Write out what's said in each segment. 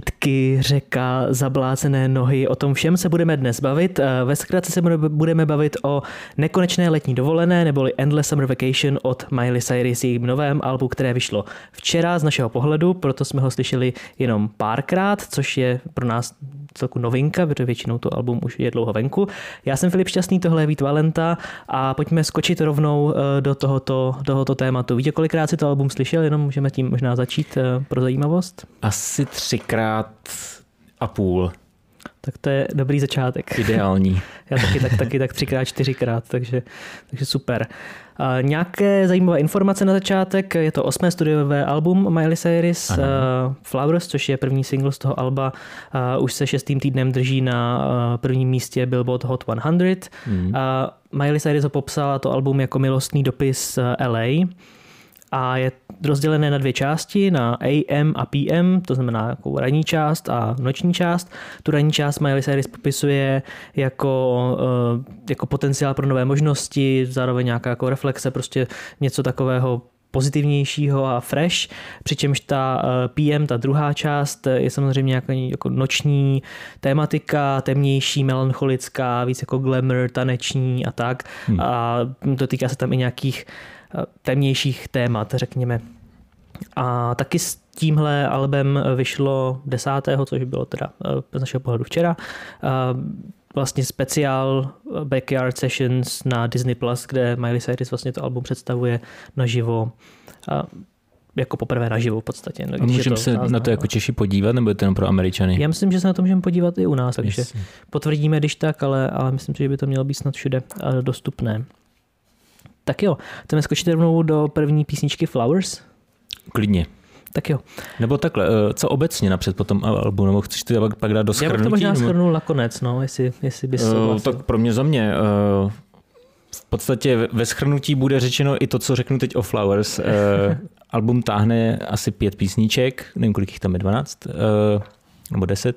kytky, řeka, zablácené nohy, o tom všem se budeme dnes bavit. Eh, Ve zkratce se budeme bavit o nekonečné letní dovolené, neboli Endless Summer Vacation od Miley Cyrus, jejím novém albu, které vyšlo včera z našeho pohledu, proto jsme ho slyšeli jenom párkrát, což je pro nás celku novinka, protože většinou to album už je dlouho venku. Já jsem Filip Šťastný, tohle je Vít Valenta a pojďme skočit rovnou eh, do tohoto, tohoto tématu. Víte, kolikrát si to album slyšel? Jenom můžeme tím možná začít eh, pro zajímavost. Asi třikrát a půl. Tak to je dobrý začátek. Ideální. Já taky tak, taky tak třikrát, čtyřikrát, takže, takže super. A nějaké zajímavé informace na začátek. Je to osmé studiové album Miley Cyrus, uh, Flowers, což je první single z toho alba. Uh, už se šestým týdnem drží na uh, prvním místě Billboard Hot 100. Mm. Uh, Miley Cyrus ho popsala to album jako milostný dopis LA a je rozdělené na dvě části, na AM a PM, to znamená jako ranní část a noční část. Tu ranní část Miley Cyrus popisuje jako, jako potenciál pro nové možnosti, zároveň nějaká jako reflexe, prostě něco takového pozitivnějšího a fresh, přičemž ta PM, ta druhá část, je samozřejmě jako, jako noční tématika, temnější, melancholická, víc jako glamour, taneční a tak. Hmm. A dotýká se tam i nějakých temnějších témat, řekněme. A taky s tímhle albem vyšlo desátého, což bylo teda z našeho pohledu včera, vlastně speciál Backyard Sessions na Disney+, Plus, kde Miley Cyrus vlastně to album představuje naživo jako poprvé naživo v podstatě. No, A můžeme se na to jako Češi podívat, nebo je to jenom pro Američany? Já myslím, že se na to můžeme podívat i u nás, takže yes. potvrdíme, když tak, ale, ale myslím si, že by to mělo být snad všude dostupné. Tak jo, chceme skočit rovnou do první písničky Flowers? Klidně. Tak jo. Nebo takhle, eh, co obecně napřed po tom albu, nebo chceš to pak dát do schrnutí? Já bych to možná schrnul nakonec, no, jestli, jestli bys uh, Tak pro mě za mě, uh, v podstatě ve schrnutí bude řečeno i to, co řeknu teď o Flowers. Uh, album táhne asi pět písniček, nevím, kolik jich tam je, 12 uh, nebo 10.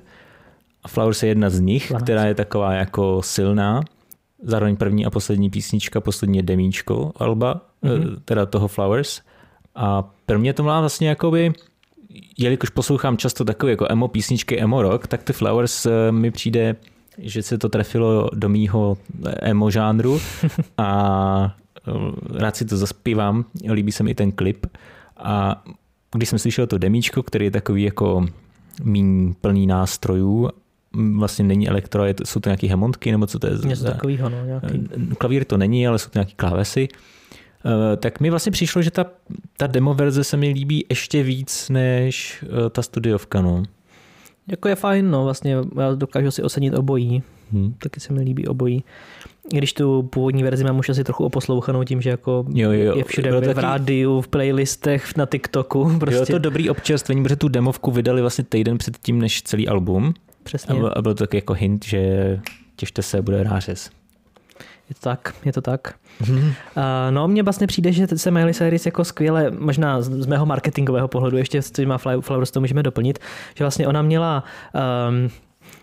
A Flowers je jedna z nich, 12. která je taková jako silná zároveň první a poslední písnička, poslední je demíčko Alba, mm-hmm. teda toho Flowers. A pro mě to má vlastně jakoby, jelikož poslouchám často takové jako emo písničky, emo rock, tak ty Flowers eh, mi přijde, že se to trefilo do mýho eh, emo žánru a rád si to zaspívám, líbí se mi ten klip. A když jsem slyšel to demíčko, který je takový jako míň plný nástrojů vlastně není elektro, je to, jsou to nějaké hemontky, nebo co to je? Něco takového, no, nějaký. Klavír to není, ale jsou to nějaké klávesy. Eh, tak mi vlastně přišlo, že ta, ta demo verze se mi líbí ještě víc než eh, ta studiovka. No. Jako je fajn, no vlastně já dokážu si ocenit obojí. Hmm. Taky se mi líbí obojí. Když tu původní verzi mám už asi trochu oposlouchanou tím, že jako jo, jo, je všude jo, v taky... rádiu, v playlistech, na TikToku. Prostě. Jo, to dobrý občerstvení, protože tu demovku vydali vlastně týden před tím, než celý album. Přesně. A byl, a byl to taky jako hint, že těšte se, bude nářez. Je to tak, je to tak. Mm-hmm. Uh, no, mně vlastně přijde, že se Miley Cyrus jako skvěle, možná z, z mého marketingového pohledu, ještě s těma Flowers to můžeme doplnit, že vlastně ona měla um,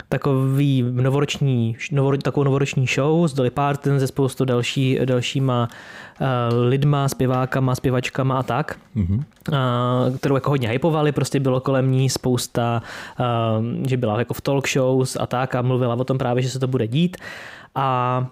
takový novoroční, novor, takovou novoroční show s Dolly Parton, ze spoustu další, dalšíma uh, lidma, zpěvákama, zpěvačkama a tak, mm-hmm. uh, kterou jako hodně hypovali, prostě bylo kolem ní spousta, uh, že byla jako v talk shows a tak a mluvila o tom právě, že se to bude dít a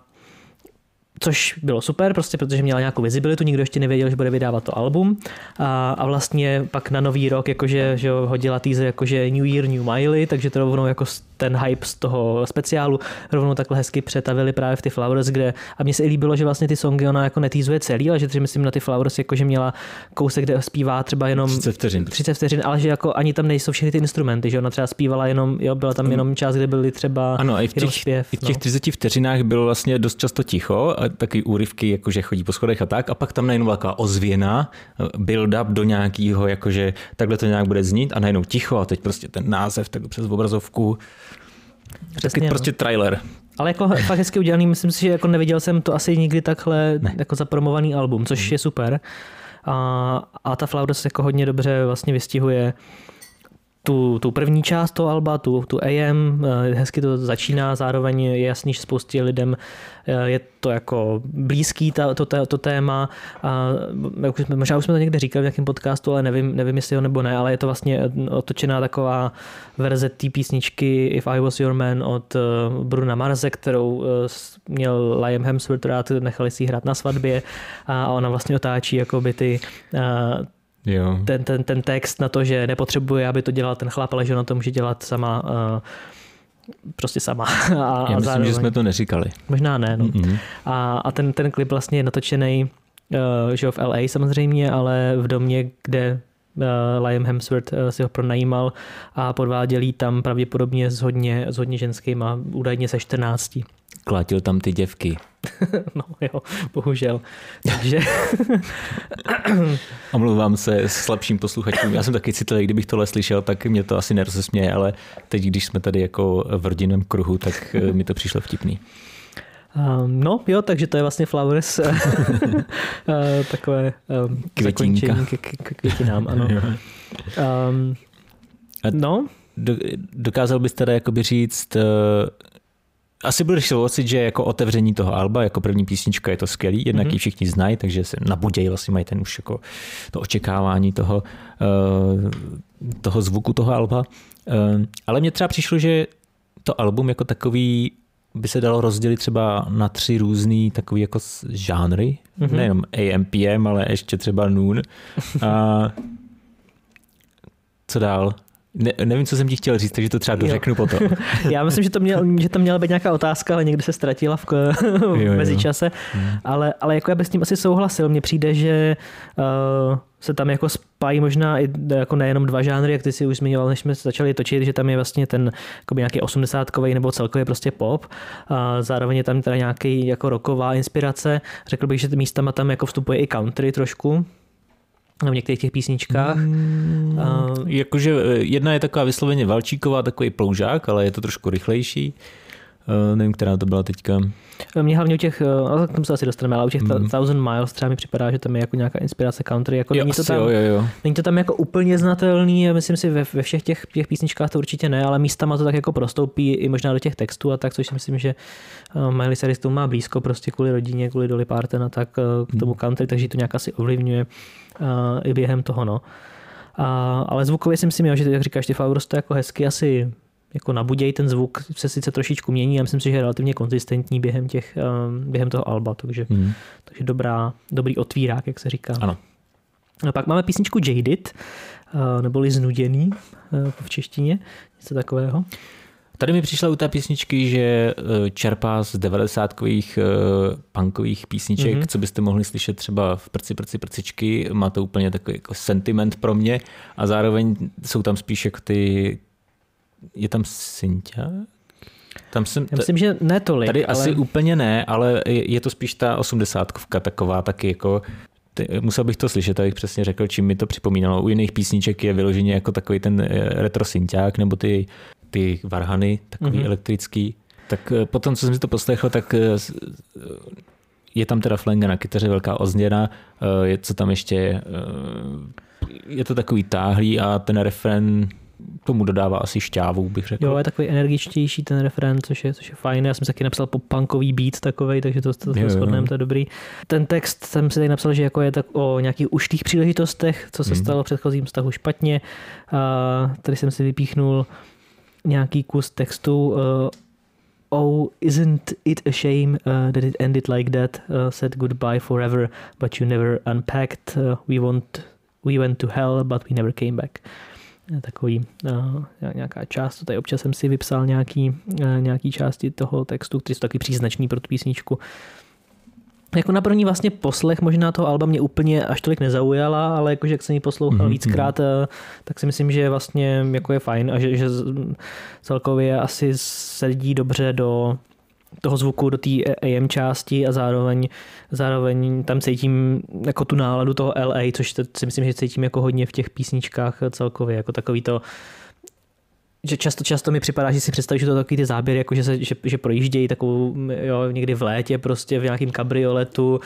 což bylo super, prostě protože měla nějakou vizibilitu, nikdo ještě nevěděl, že bude vydávat to album a, a vlastně pak na nový rok jakože že hodila teaser jakože New Year, New Miley, takže to rovnou jako ten hype z toho speciálu rovnou takhle hezky přetavili právě v ty Flowers, kde a mně se i líbilo, že vlastně ty songy ona jako netýzuje celý, ale že třeba myslím na ty Flowers, jakože měla kousek, kde zpívá třeba jenom 30 vteřin. 30 vteřin, ale že jako ani tam nejsou všechny ty instrumenty, že ona třeba zpívala jenom, jo, byla tam jenom část, kde byly třeba ano, i v těch, zpěv. I v těch no. 30 vteřinách bylo vlastně dost často ticho, a taky úryvky, jakože chodí po schodech a tak, a pak tam najednou taková ozvěna, build-up do nějakého, jakože takhle to nějak bude znít a najednou ticho a teď prostě ten název tak přes obrazovku. Přesně, Taky no. prostě trailer. Ale jako fakt hezky udělaný, myslím si, že jako neviděl jsem to asi nikdy takhle ne. jako zapromovaný album, což je super. A, a ta Flowers jako hodně dobře vlastně vystihuje tu, tu první část toho alba, tu, tu AM, eh, hezky to začíná, zároveň je jasný, že spoustě lidem eh, je to jako blízký ta, to, to, to téma. A, možná už jsme to někde říkali v nějakém podcastu, ale nevím, nevím, jestli jo nebo ne, ale je to vlastně otočená taková verze té písničky If I Was Your Man od Bruna Marze, kterou měl Liam Hemsworth rád, nechali si ji hrát na svatbě a ona vlastně otáčí jakoby ty, Jo. Ten, ten, ten text na to, že nepotřebuje, aby to dělal ten chlap, ale že ona to může dělat sama uh, prostě sama. A, Já myslím, zároveň, že jsme to neříkali. Možná ne. No. Mm-hmm. A, a ten, ten klip vlastně je natočený uh, že v LA samozřejmě, ale v domě, kde uh, Liam Hemsworth uh, si ho pronajímal a podváděl tam pravděpodobně s hodně, s hodně ženskýma, údajně se 14. Klátil tam ty děvky. no jo, bohužel. Takže... Omlouvám se s slabším posluchačům. Já jsem taky citlivý, kdybych tohle slyšel, tak mě to asi nerozesměje, ale teď, když jsme tady jako v rodinném kruhu, tak eh, mi to přišlo vtipný. Um, no jo, takže to je vlastně Flowers. uh, takové um, zakončení k, k, k květinám, ano. Um, no. Dokázal bys teda jakoby říct, asi budeš souhlasit, že jako otevření toho alba, jako první písnička je to skvělý, jednak mm-hmm. ji všichni znají, takže se nabudějí, vlastně mají ten už jako to očekávání toho, uh, toho zvuku toho alba. Uh, ale mně třeba přišlo, že to album jako takový by se dalo rozdělit třeba na tři různý takový jako žánry, mm-hmm. nejenom AMPM, ale ještě třeba Noon. A co dál? Ne, nevím, co jsem ti chtěl říct, takže to třeba dořeknu potom. Já myslím, že to, měl, že to měla být nějaká otázka, ale někdy se ztratila v, v mezičase. Hmm. Ale, ale jako já bych s tím asi souhlasil. Mně přijde, že uh, se tam jako spají možná i jako nejenom dva žánry, jak ty si už zmiňoval, než jsme začali točit, že tam je vlastně ten jako nějaký osmdesátkový nebo celkově prostě pop. A zároveň je tam teda nějaký jako roková inspirace. Řekl bych, že místama tam jako vstupuje i country trošku, v některých těch písničkách. Mm, uh, jakože eh, jedna je taková vysloveně valčíková, takový ploužák, ale je to trošku rychlejší. Uh, nevím, která to byla teďka. Mně hlavně u těch, ale k tomu se asi dostaneme, ale u těch mm. Thousand Miles třeba mi připadá, že tam je jako nějaká inspirace country. Jako jo, není, to tam, jo, jo, jo. není to tam jako úplně znatelný, myslím si ve, ve všech těch, těch písničkách to určitě ne, ale místama to tak jako prostoupí i možná do těch textů a tak, což si myslím, že Miley Cyrus tomu má blízko prostě kvůli rodině, kvůli Dolly Parton a tak k tomu mm. country, takže to nějak asi ovlivňuje i během toho. No. A, ale zvukově si myslím, že jak říkáš, ty Faurus to jako hezky asi jako nabuděj, ten zvuk se sice trošičku mění, já myslím si, že je relativně konzistentní během, těch, během toho alba, takže, mm. takže dobrá, dobrý otvírák, jak se říká. Ano. A pak máme písničku Jaded, neboli Znuděný v češtině, něco takového. Tady mi přišla u té písničky, že eh, čerpá z devadesátkových uh, punkových písniček, mm-hmm. co byste mohli slyšet třeba v Prci, Prci, Prcičky. Má to úplně takový jako sentiment pro mě a zároveň jsou tam spíš jako ty... Je tam Cynthia? Tam jsem, Já myslím, že ne tolik. Tady ale... asi úplně ne, ale je to spíš ta osmdesátkovka taková taky jako ty, musel bych to slyšet, abych přesně řekl, čím mi to připomínalo. U jiných písniček je vyloženě jako takový ten eh, retro synťák, nebo ty ty varhany, takový mm-hmm. elektrický. Tak eh, potom, co jsem si to poslechl, tak eh, je tam teda flenga na kytaře, velká ozněna, eh, je co tam ještě, je to takový táhlý a ten refren tomu dodává asi šťávu, bych řekl. Jo, je takový energičtější ten refren, což je, což je fajn. Já jsem si taky napsal pop-punkový beat takový, takže to, to, to shodneme, to je dobrý. Ten text jsem si tady napsal, že jako je tak o nějakých uštých příležitostech, co se mm. stalo v předchozím vztahu špatně. A tady jsem si vypíchnul nějaký kus textu uh, Oh, isn't it a shame uh, that it ended like that? Uh, said goodbye forever, but you never unpacked. Uh, we want, we went to hell, but we never came back. Takový uh, nějaká část, tady občas jsem si vypsal nějaký, uh, nějaký části toho textu, který jsou taky příznačný pro tu písničku jako na první vlastně poslech možná toho alba mě úplně až tolik nezaujala, ale jakože jak jsem ji poslouchal mm-hmm. víckrát, eh, tak si myslím, že vlastně jako je fajn a že, že celkově asi sedí dobře do toho zvuku do té AM části a zároveň, zároveň tam cítím jako tu náladu toho LA, což si myslím, že cítím jako hodně v těch písničkách celkově, jako takový to že často, často mi připadá, že si představíš, že to takový ty záběry, jako že, se, že, že projíždějí takovou, jo, někdy v létě prostě v nějakém kabrioletu,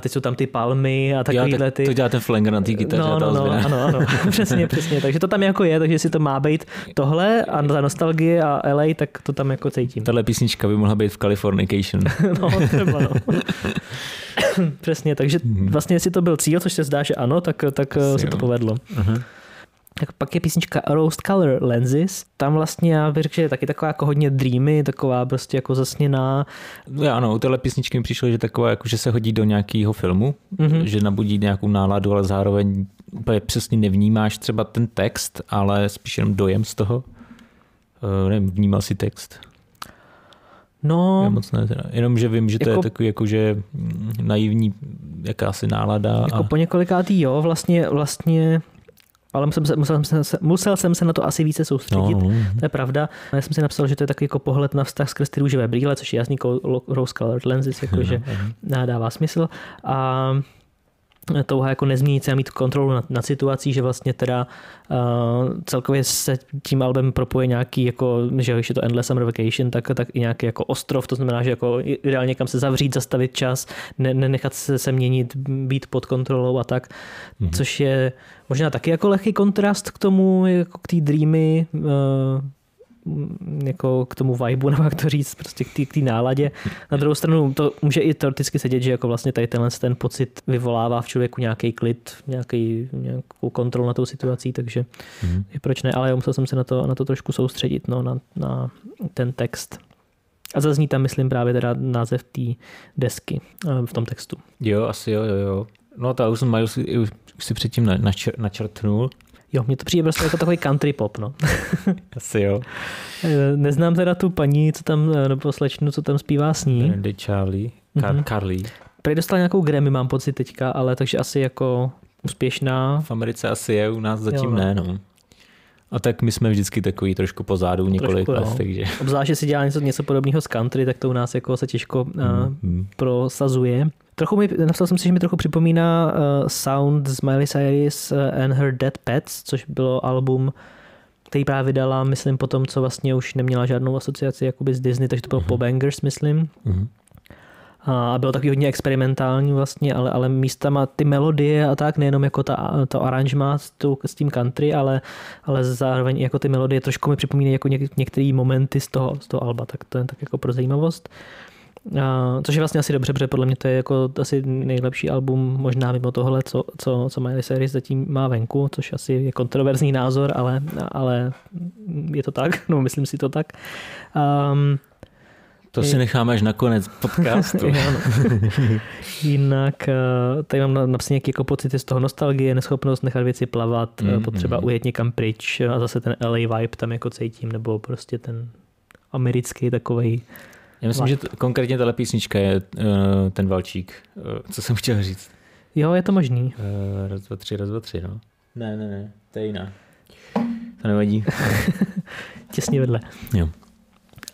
teď jsou tam ty palmy a takovýhle ty. To dělá ten flanger na té kytaře. No, no, no, ano, ano, přesně, přesně. Takže to tam jako je, takže si to má být tohle a ta nostalgie a LA, tak to tam jako cítím. Tahle písnička by mohla být v Californication. no, třeba no. Přesně, takže mhm. vlastně jestli to byl cíl, což se zdá, že ano, tak, tak Asi se to povedlo. Uh-huh. Tak pak je písnička Rose Color Lenses. Tam vlastně já bych řekl, že je taky taková jako hodně dreamy, taková prostě jako zasněná. No, ano, u téhle písničky mi přišlo, že taková jako, že se hodí do nějakého filmu, mm-hmm. že nabudí nějakou náladu, ale zároveň úplně přesně nevnímáš třeba ten text, ale spíš jenom dojem z toho. Uh, nevím, vnímal si text? No, já moc ne, teda. jenom, že vím, že to jako, je takový jako, že mm, naivní jakási nálada. Jako a... po několikátý jo, vlastně, vlastně ale musel, jsem, musel, jsem se, musel jsem se na to asi více soustředit, no, no. no. to je pravda. Já jsem si napsal, že to je takový jako pohled na vztah skrz ty růžové brýle, což je jasný rose colored lenses, jakože dává smysl. A touha jako nezměnit se a mít kontrolu nad, nad situací, že vlastně teda uh, celkově se tím albem propoje nějaký, jako, že když je to Endless Summer Vacation, tak, tak i nějaký jako ostrov, to znamená, že jako ideálně kam se zavřít, zastavit čas, ne, nenechat se, se měnit, být pod kontrolou a tak, mm-hmm. což je možná taky jako lehký kontrast k tomu, jako k té dreamy, uh, jako k tomu vibu, nebo jak to říct, prostě k té náladě. Na druhou stranu to může i teoreticky sedět, že jako vlastně tady tenhle ten pocit vyvolává v člověku nějaký klid, nějaký, nějakou kontrolu na tou situací, takže mm-hmm. proč ne, ale musel jsem se na to, na to trošku soustředit, no, na, na ten text. A zazní tam, myslím, právě teda název té desky eh, v tom textu. Jo, asi jo, jo, jo. No ta už jsem Miles už si předtím načrtnul. Jo, mně to přijde prostě jako takový country pop, no. Asi jo. Eh, neznám teda tu paní, co tam, eh, nebo slečnu, co tam zpívá s ní. De Charlie, Car- mm-hmm. Carly. Prej dostala nějakou Grammy, mám pocit teďka, ale takže asi jako úspěšná. V Americe asi je, u nás zatím jo, no. ne, no. A tak my jsme vždycky takový trošku pozadu několik trošku, let, takže... Obzvlášť, že si dělá něco, něco podobného z country, tak to u nás jako se těžko mm-hmm. uh, prosazuje. Trochu mi, napsal jsem si, že mi trochu připomíná uh, sound z Miley Cyrus uh, and Her Dead Pets, což bylo album, který právě vydala, myslím, po tom, co vlastně už neměla žádnou asociaci jakoby z Disney, takže to bylo uh-huh. po Bangers, myslím. Uh-huh. A bylo takový hodně experimentální vlastně, ale, ale místama ty melodie a tak, nejenom jako ta, to aranžma s, tu, s tím country, ale, ale zároveň jako ty melodie trošku mi připomínají jako něk, některé momenty z toho, z toho alba, tak to je tak jako pro zajímavost. A, což je vlastně asi dobře, protože podle mě to je jako asi nejlepší album možná mimo tohle, co, co, co Miley Cyrus zatím má venku, což asi je kontroverzní názor, ale, ale je to tak, no myslím si to tak. Um, to si necháme až na konec podcastu. Jinak eh, tady mám napsané nějaké jako pocity z toho nostalgie, neschopnost nechat věci plavat, mm, potřeba mm. ujet někam pryč a zase ten LA vibe tam jako cítím, nebo prostě ten americký takový. Já myslím, že t- konkrétně tahle písnička je uh, ten valčík, uh, co jsem chtěl říct. Jo, je to možný. Uh, raz, dva, tři, raz, dva, tři, no. Ne, ne, ne, to je jiná. To nevadí. Těsně vedle. Jo.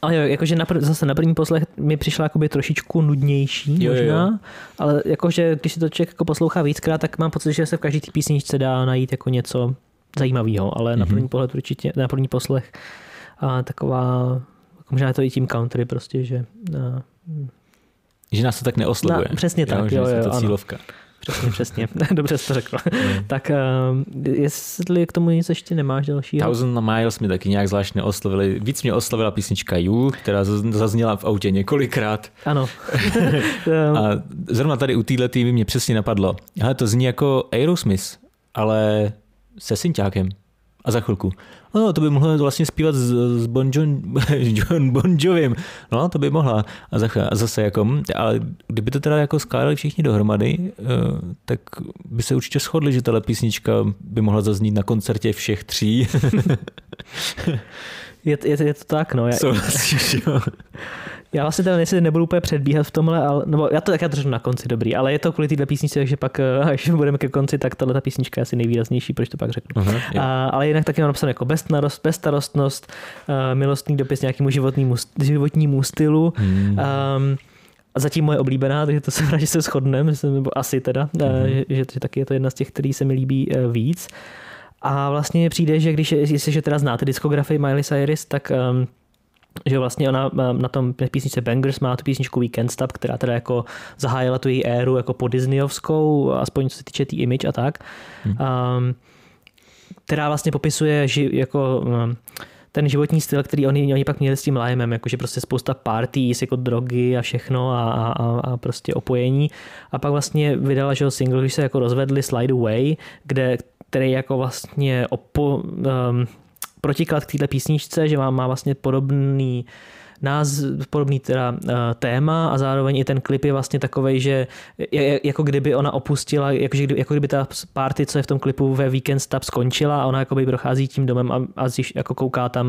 Ale jo, jakože na, pr- zase na první poslech mi přišla jakoby trošičku nudnější jo, možná, jo. ale jakože když si to člověk jako poslouchá víckrát, tak mám pocit, že se v každé té písničce dá najít jako něco zajímavého, ale mm-hmm. na mhm. první pohled určitě, na první poslech a taková, možná je to i tím country prostě, že... A, že nás to tak neoslovuje. Na, přesně tak, jo, jo, jo, to cílovka. Ano. Přesně, přesně. Dobře jsi to řekl. Mm. tak uh, jestli k tomu nic ještě nemáš dalšího? Thousand Miles mi taky nějak zvlášť neoslovili. Víc mě oslovila písnička You, která zazněla v autě několikrát. Ano. a zrovna tady u téhle týmy mě přesně napadlo. Ale to zní jako Aerosmith, ale se synťákem. A za chvilku. No, to by mohla vlastně zpívat s, s bon, John, John Bon Jovim. No, to by mohla. A, za, a zase jako, ale kdyby to teda jako skládali všichni dohromady, uh, tak by se určitě shodli, že tahle písnička by mohla zaznít na koncertě všech tří. je, je, je to tak, no. Já, Souhlasíš, jo. Já vlastně teda nejsi nebudu úplně předbíhat v tomhle, ale, nebo já to také držím na konci dobrý, ale je to kvůli této písničce, takže pak, eh, až budeme ke konci, tak tahle ta písnička je asi nejvýraznější, proč to pak řeknu. Uh-huh, a, ale jinak taky mám napsané jako bezstarost, bezstarostnost, uh, milostný dopis nějakému životnímu, životnímu stylu. Hmm. Um, a zatím moje oblíbená, takže to jsem rád, že se shodneme, nebo asi teda, mm-hmm. že, že, že taky je to jedna z těch, který se mi líbí víc. A vlastně přijde, že když, jestliže teda znáte diskografii Miley Cyrus, tak um, že vlastně ona na tom písničce Bangers má tu písničku Weekend Stop, která teda jako zahájila tu její éru jako po Disneyovskou, aspoň co se týče té tý image a tak. Hmm. Um, která vlastně popisuje ži, jako um, ten životní styl, který oni, oni pak měli s tím Limem, jakože prostě spousta parties, jako drogy a všechno a, a, a prostě opojení. A pak vlastně vydala, že single, když se jako rozvedli Slide Away, kde, který jako vlastně opo, um, protiklad k této písničce, že má, má vlastně podobný nás podobný teda uh, téma a zároveň i ten klip je vlastně takový, že je, jako kdyby ona opustila, jako, že, jako kdyby ta party, co je v tom klipu ve Weekend Stop skončila a ona jako by prochází tím domem a, a zjiš, jako kouká tam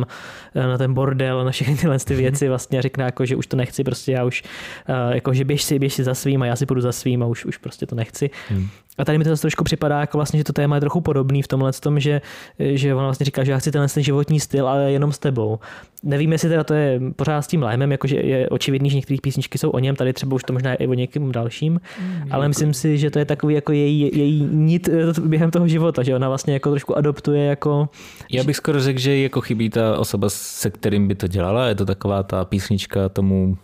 uh, na ten bordel, na všechny tyhle ty věci vlastně a řekne jako, že už to nechci, prostě já už, uh, jako že běž si, běž si za svým a já si půjdu za svým a už, už prostě to nechci. Hmm. A tady mi to zase trošku připadá, jako vlastně, že to téma je trochu podobný v tomhle tom, že, že ona vlastně říká, že já chci tenhle ten životní styl, ale jenom s tebou. Nevím, jestli teda to je pořád s tím lémem, jakože je očividný, že některé písničky jsou o něm, tady třeba už to možná je i o někým dalším, mm, ale myslím si, že to je takový jako její, její nit eh, během toho života, že ona vlastně jako trošku adoptuje jako... Já bych skoro řekl, že jako chybí ta osoba, se kterým by to dělala, je to taková ta písnička tomu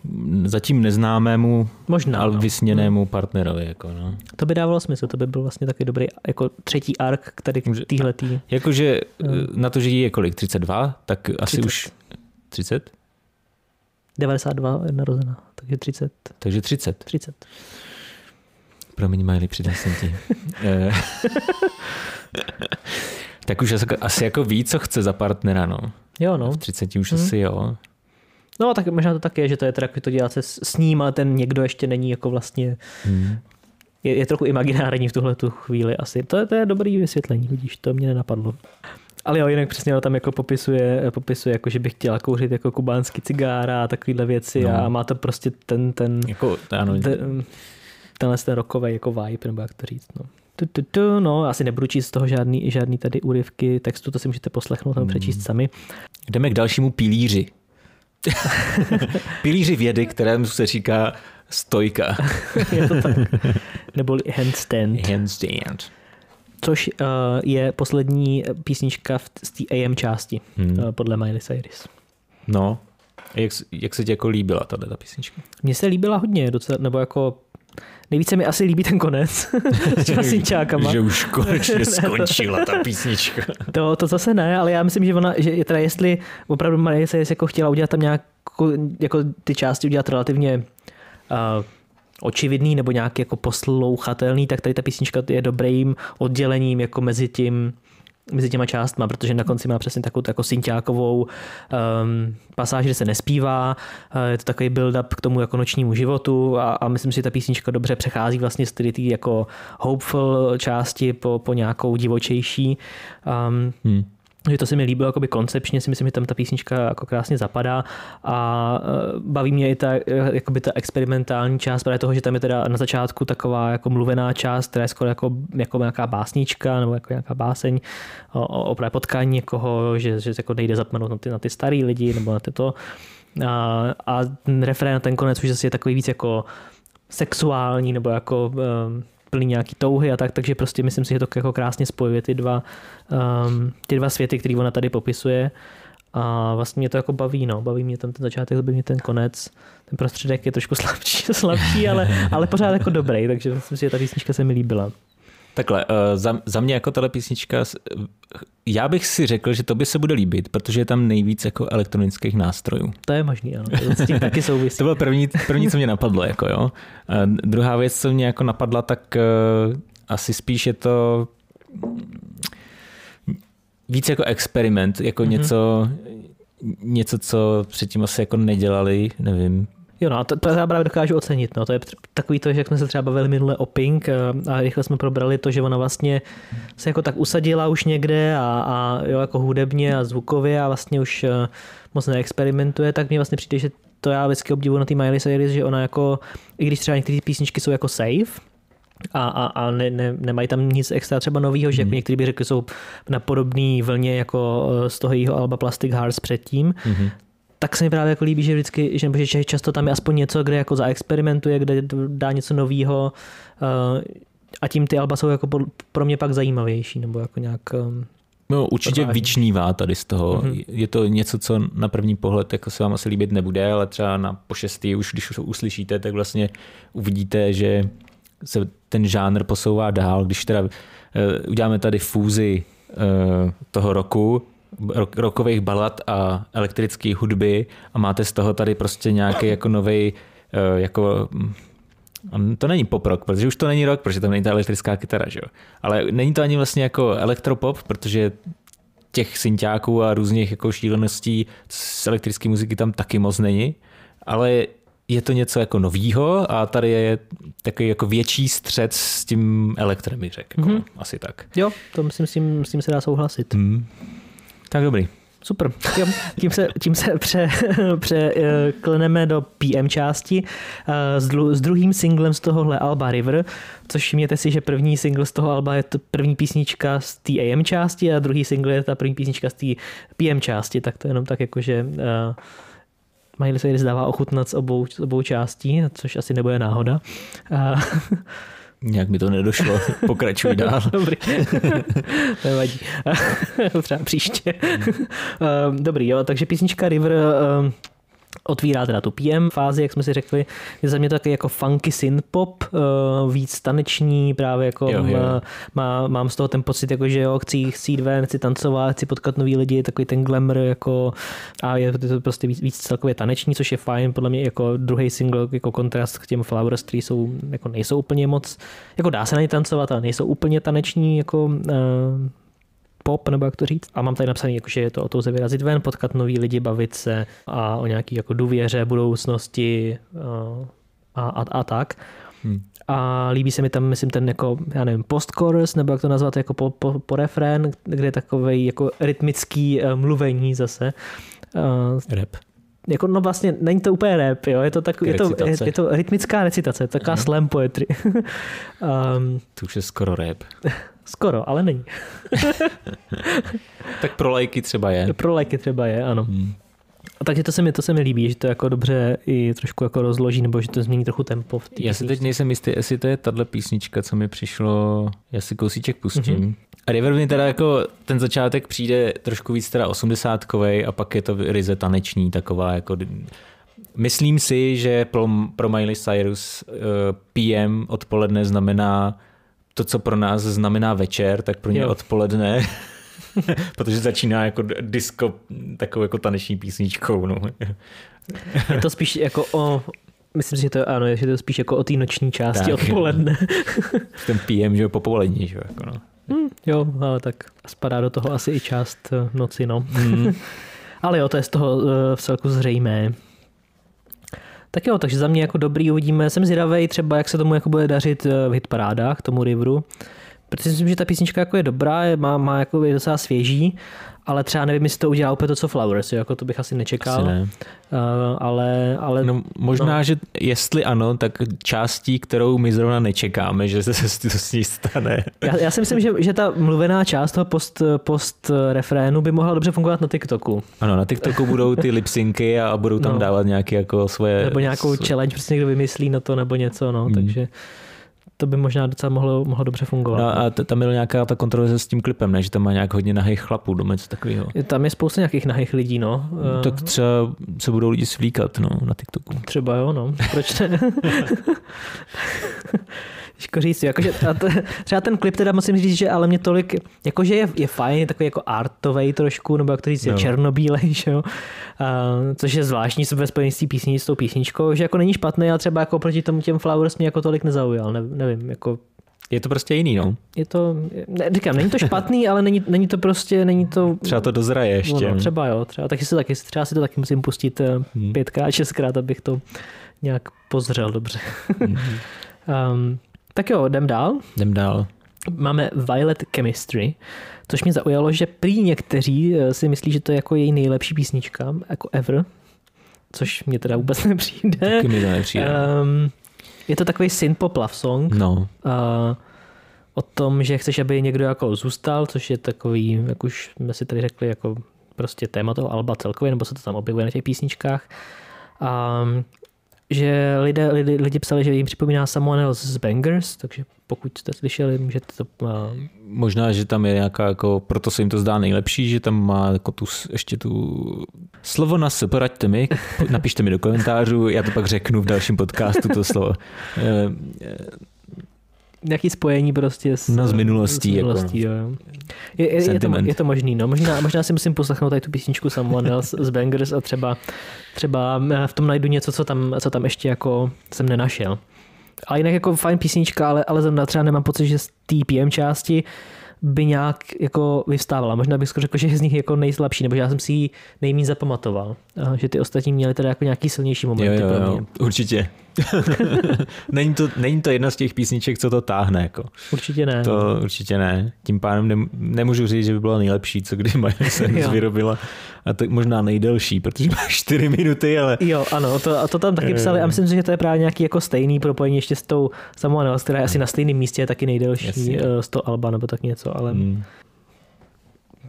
zatím neznámému, možná, ale no. vysněnému partnerovi. Jako, no. To by dávalo smysl, to by byl vlastně takový dobrý jako třetí ark tady týhletý. Jakože hmm. na to, že jí je kolik, 32, tak asi 30. už 30? 92 je narozená, takže 30. Takže 30. 30. Promiň, Miley, přidal jsem ti. Eh, tak už asi jako ví, co chce za partnera, no. Jo, no. V 30 už hmm. asi jo. No, tak možná to tak je, že to je teda, to dělat se s ním, ale ten někdo ještě není jako vlastně hmm je, je trochu imaginární v tuhle tu chvíli asi. To, to je dobrý vysvětlení, vidíš, to mě nenapadlo. Ale jo, jinak přesně tam jako popisuje, popisuje jako, že by chtěla kouřit jako kubánský cigára a takovéhle věci no. a má to prostě ten, ten, jako, ano. ten tenhle ten rokový jako vibe, nebo jak to říct. No. Tu, tu, tu, no, asi nebudu číst z toho žádný, žádný tady úryvky textu, to si můžete poslechnout nebo přečíst hmm. sami. Jdeme k dalšímu pilíři. pilíři vědy, kterému se říká Stojka. je to tak. Neboli handstand. Handstand. Což uh, je poslední písnička z té AM části, hmm. uh, podle Miley Cyrus. No, jak, jak se ti jako líbila tato písnička? Mně se líbila hodně, docela, nebo jako Nejvíce mi asi líbí ten konec s těma synčákama. že už konečně skončila ta písnička. to, to zase ne, ale já myslím, že ona, že teda jestli opravdu Marie se jako chtěla udělat tam nějak jako ty části udělat relativně uh, očividný nebo nějak jako poslouchatelný, tak tady ta písnička je dobrým oddělením jako mezi tím mezi těma částma, protože na konci má přesně takovou jako synťákovou um, pasáž, kde se nespívá, uh, je to takový build-up k tomu jako nočnímu životu a, a myslím si, že ta písnička dobře přechází vlastně z té jako hopeful části po, po nějakou divočejší. Um, hmm že to se mi líbilo jakoby koncepčně, si myslím, že tam ta písnička jako krásně zapadá a e, baví mě i ta, e, jakoby ta experimentální část, právě toho, že tam je teda na začátku taková jako mluvená část, která je skoro jako, jako nějaká básnička nebo jako nějaká báseň o, o právě potkání někoho, že, že jako nejde zapomenout na ty, na ty starý lidi nebo na tyto. A, a ten refrén, ten konec už zase je takový víc jako sexuální nebo jako um, plný nějaký touhy a tak, takže prostě myslím si, že to jako krásně spojuje ty dva, um, ty dva světy, které ona tady popisuje a vlastně mě to jako baví, no. Baví mě ten, ten začátek, baví mě ten konec. Ten prostředek je trošku slabší, slabší ale, ale pořád jako dobrý, takže myslím si, že ta písnička se mi líbila. Takhle, uh, za, za mě jako tahle písnička, já bych si řekl, že to by se bude líbit, protože je tam nejvíc jako elektronických nástrojů. To je možný, ano. To s tím taky souvisí. to bylo první, první, co mě napadlo. Jako, jo. Uh, druhá věc, co mě jako napadla, tak uh, asi spíš je to víc jako experiment, jako mm-hmm. něco, něco, co předtím asi jako nedělali, nevím, Jo, no, to, to já právě dokážu ocenit. No. To je takový to, že jak jsme se třeba bavili minule o Pink a, a rychle jsme probrali to, že ona vlastně se jako tak usadila už někde a, a jo, jako hudebně a zvukově a vlastně už eh, moc neexperimentuje, tak mně vlastně přijde, že to já vždycky obdivuji na té Miley Cyrus, že ona jako, i když třeba některé písničky jsou jako safe, a, a, a ne, ne, nemají tam nic extra třeba nového, že mm. někteří by řekli, jsou na podobné vlně jako eh, z toho jeho alba Plastic Hearts předtím, mm tak se mi právě jako líbí, že vždycky, že, že často tam je aspoň něco, kde jako zaexperimentuje, kde dá něco nového uh, a tím ty alba jsou jako pro mě pak zajímavější, nebo jako nějak um, No, určitě Odvážný. vyčnívá tady z toho. Mhm. Mm-hmm. Je to něco, co na první pohled jako se vám asi líbit nebude, ale třeba na pošestý, už když to uslyšíte, tak vlastně uvidíte, že se ten žánr posouvá dál. Když teda uh, uděláme tady fúzi uh, toho roku, rok, rokových balad a elektrické hudby a máte z toho tady prostě nějaký jako nový uh, jako mm, to není pop rock, protože už to není rock, protože tam není ta elektrická kytara, že jo. Ale není to ani vlastně jako elektropop, protože těch synťáků a různých jako šíleností z elektrické muziky tam taky moc není, ale je to něco jako novýho a tady je takový jako větší střed s tím elektrem, bych řekl. Jako, Mhm. mm-hmm. Asi tak. Jo, to myslím, s tím, s tím se dá souhlasit. Mm. Tak dobrý. Super. Jo, tím se, tím se pře, překleneme do PM části eh, s, dlu, s druhým singlem z tohohle Alba River, což všimněte si, že první single z toho Alba je to první písnička z té AM části a druhý single je ta první písnička z té PM části, tak to jenom tak jako, že uh, Miley Cyrus dává ochutnat z obou, z obou částí, což asi nebude náhoda. Uh, Nějak mi to nedošlo. Pokračuj dál. Dobrý. Nevadí. Třeba příště. Ehm, Dobrý, jo, takže písnička River ehm, otvírá teda tu PM fázi, jak jsme si řekli, je za mě taky jako funky synth-pop, eh, víc taneční, právě jako Jo, jo. má- Má, mám z toho ten pocit, jako že jo, chci, chci jít ven, chci tancovat, chci potkat nový lidi, takový ten glamour jako a je to prostě víc, víc celkově taneční, což je fajn, podle mě jako druhý single, jako kontrast k těm Flowers, který jsou, jako nejsou úplně moc, jako dá se na ně tancovat, ale nejsou úplně taneční, jako uh, pop, nebo jak to říct. A mám tady napsaný, jako, že je to o touze vyrazit ven, potkat nový lidi, bavit se a o nějaký jako důvěře, budoucnosti a, a, a tak. Hmm. A líbí se mi tam, myslím, ten jako, já nevím, post-chorus, nebo jak to nazvat, jako po, po, po refrén, kde je takový jako rytmický uh, mluvení zase. Uh, Rap. jako, no vlastně není to úplně rap, jo? Je, to tak, je, to, je, je to rytmická recitace, taková slam poetry. um, To už je skoro rap. skoro, ale není. Tak pro lajky třeba je. Pro lajky třeba je, ano. Hmm. A takže to se mi, to se mi líbí, že to jako dobře i trošku jako rozloží, nebo že to změní trochu tempo. V Já si teď nejsem jistý, jestli to je tahle písnička, co mi přišlo, já si kousíček pustím. Mhm. Mm-hmm. A River mi teda jako ten začátek přijde trošku víc teda osmdesátkovej a pak je to ryze taneční taková jako Myslím si, že pro, pro Miley Cyrus uh, PM odpoledne znamená to, co pro nás znamená večer, tak pro ně Jo. odpoledne, protože začíná jako disco takovou jako taneční písničkou. No. Je to spíš jako o, myslím si, že to, ano, že to je spíš jako o té noční části Tak. odpoledne. Ten PM, že jo, po že jo. Jako no. Hm, jo, ale tak spadá do toho asi i část eh, noci, no. Mm. Ale jo, to je z toho eh, v celku zřejmé. Tak jo, takže za mě jako dobrý uvidíme. Jsem zvědavý třeba, jak se tomu jako bude dařit eh, v hitparádách, tomu Riveru. Protože si myslím, že ta písnička jako je dobrá, má, má jako je docela svěží, ale třeba nevím, jestli to udělá úplně to, co Flowers, jako to bych asi nečekal. Asi ne. Uh, ale, ale No, možná, No. že jestli ano, tak částí, kterou my zrovna nečekáme, že se to s ní stane. já, já si myslím, že, že ta mluvená část toho post, post refrénu by mohla dobře fungovat na TikToku. Ano, na TikToku budou ty lipsynky a budou tam No. dávat nějaké jako svoje... Nebo nějakou svoje... challenge, prostě někdo vymyslí na to, nebo něco, no, Hmm. takže to by možná docela mohlo, mohlo dobře fungovat. No a tam byla nějaká ta kontroverze s tím klipem, ne? že tam má nějak hodně nahých chlapů, do něco takového. Tam je spousta nějakých nahých lidí, no. Eh, Tak třeba se budou lidi svlíkat no, na TikToku. Třeba jo, no. Proč ne? Těžko říct, jakože, a to, třeba ten klip teda musím říct, že ale mě tolik, jakože je, je fajn, je takový jako artovej trošku, nebo jak to říct, je No. černobílej, že jo? A, což je zvláštní ve spojení s, písní, s tou písničkou, že jako není špatný, ale třeba jako proti tomu těm Flowers mě jako tolik nezaujal, ne, nevím, jako Je to prostě jiný, no. je to, ne, říkám, není to špatný, ale není, není to prostě, není to... Třeba to dozraje ještě. No, no, třeba jo, třeba, taky si taky, třeba si to taky musím pustit eh, Hmm. pětkrát, šestkrát, abych to nějak pozřel dobře. Mhm. um, tak jo, jdem dál. Jdem dál. Máme Violet Chemistry, což mě zaujalo, že prý někteří eh, si myslí, že to je jako její nejlepší písnička, jako ever, což mě teda vůbec nepřijde. Taky mi to nepřijde. Um, je to takový synth-pop love song. No, Uh, o tom, že chceš, aby někdo jako zůstal, což je takový, jak už jsme si tady řekli, jako prostě téma toho Alba celkově, nebo se to tam objevuje na těch písničkách. Um, že lidé, lidi, lidi psali, že jim připomíná Else z Bangers, takže pokud jste slyšeli, můžete to... Uh... Možná, že tam je nějaká, jako, proto se jim to zdá nejlepší, že tam má jako tu, ještě tu slovo na se, poraďte mi, napište mi do komentářů, já to pak řeknu v dalším podcastu, to slovo. Nějaký spojení prostě s, no, s minulostí. S minulostí jako, jo. Je, je, je, to, je to možný, no. Možná, možná si musím poslechnout tady tu písničku Someone Else z Bangers a třeba, třeba v tom najdu něco, co tam, co tam ještě jako jsem nenašel. Ale jinak jako fajn písnička, ale, ale zrovna třeba nemám pocit, že z té PM části by nějak jako vyvstávala. Možná bych řekl, že je z nich jako nejslabší, nebo že já jsem si ji nejméně zapamatoval. Že ty ostatní měli teda jako nějaký silnější momenty. Jo, jo, jo, určitě. není, to, není to jedna z těch písniček, co to táhne. Jako. Určitě ne. To no. určitě ne. Tím pádem ne, nemůžu říct, že by byla nejlepší, co kdy Miley Cyrus vyrobila. A to možná nejdelší, protože má 4 minuty, ale... Jo, ano, to, a to tam taky psali a myslím si, že to je právě nějaký jako stejný propojení ještě s tou samou Anels, která je asi na stejném místě, je taky nejdelší Jasně. Eh, z toho Alba nebo tak něco, ale hmm.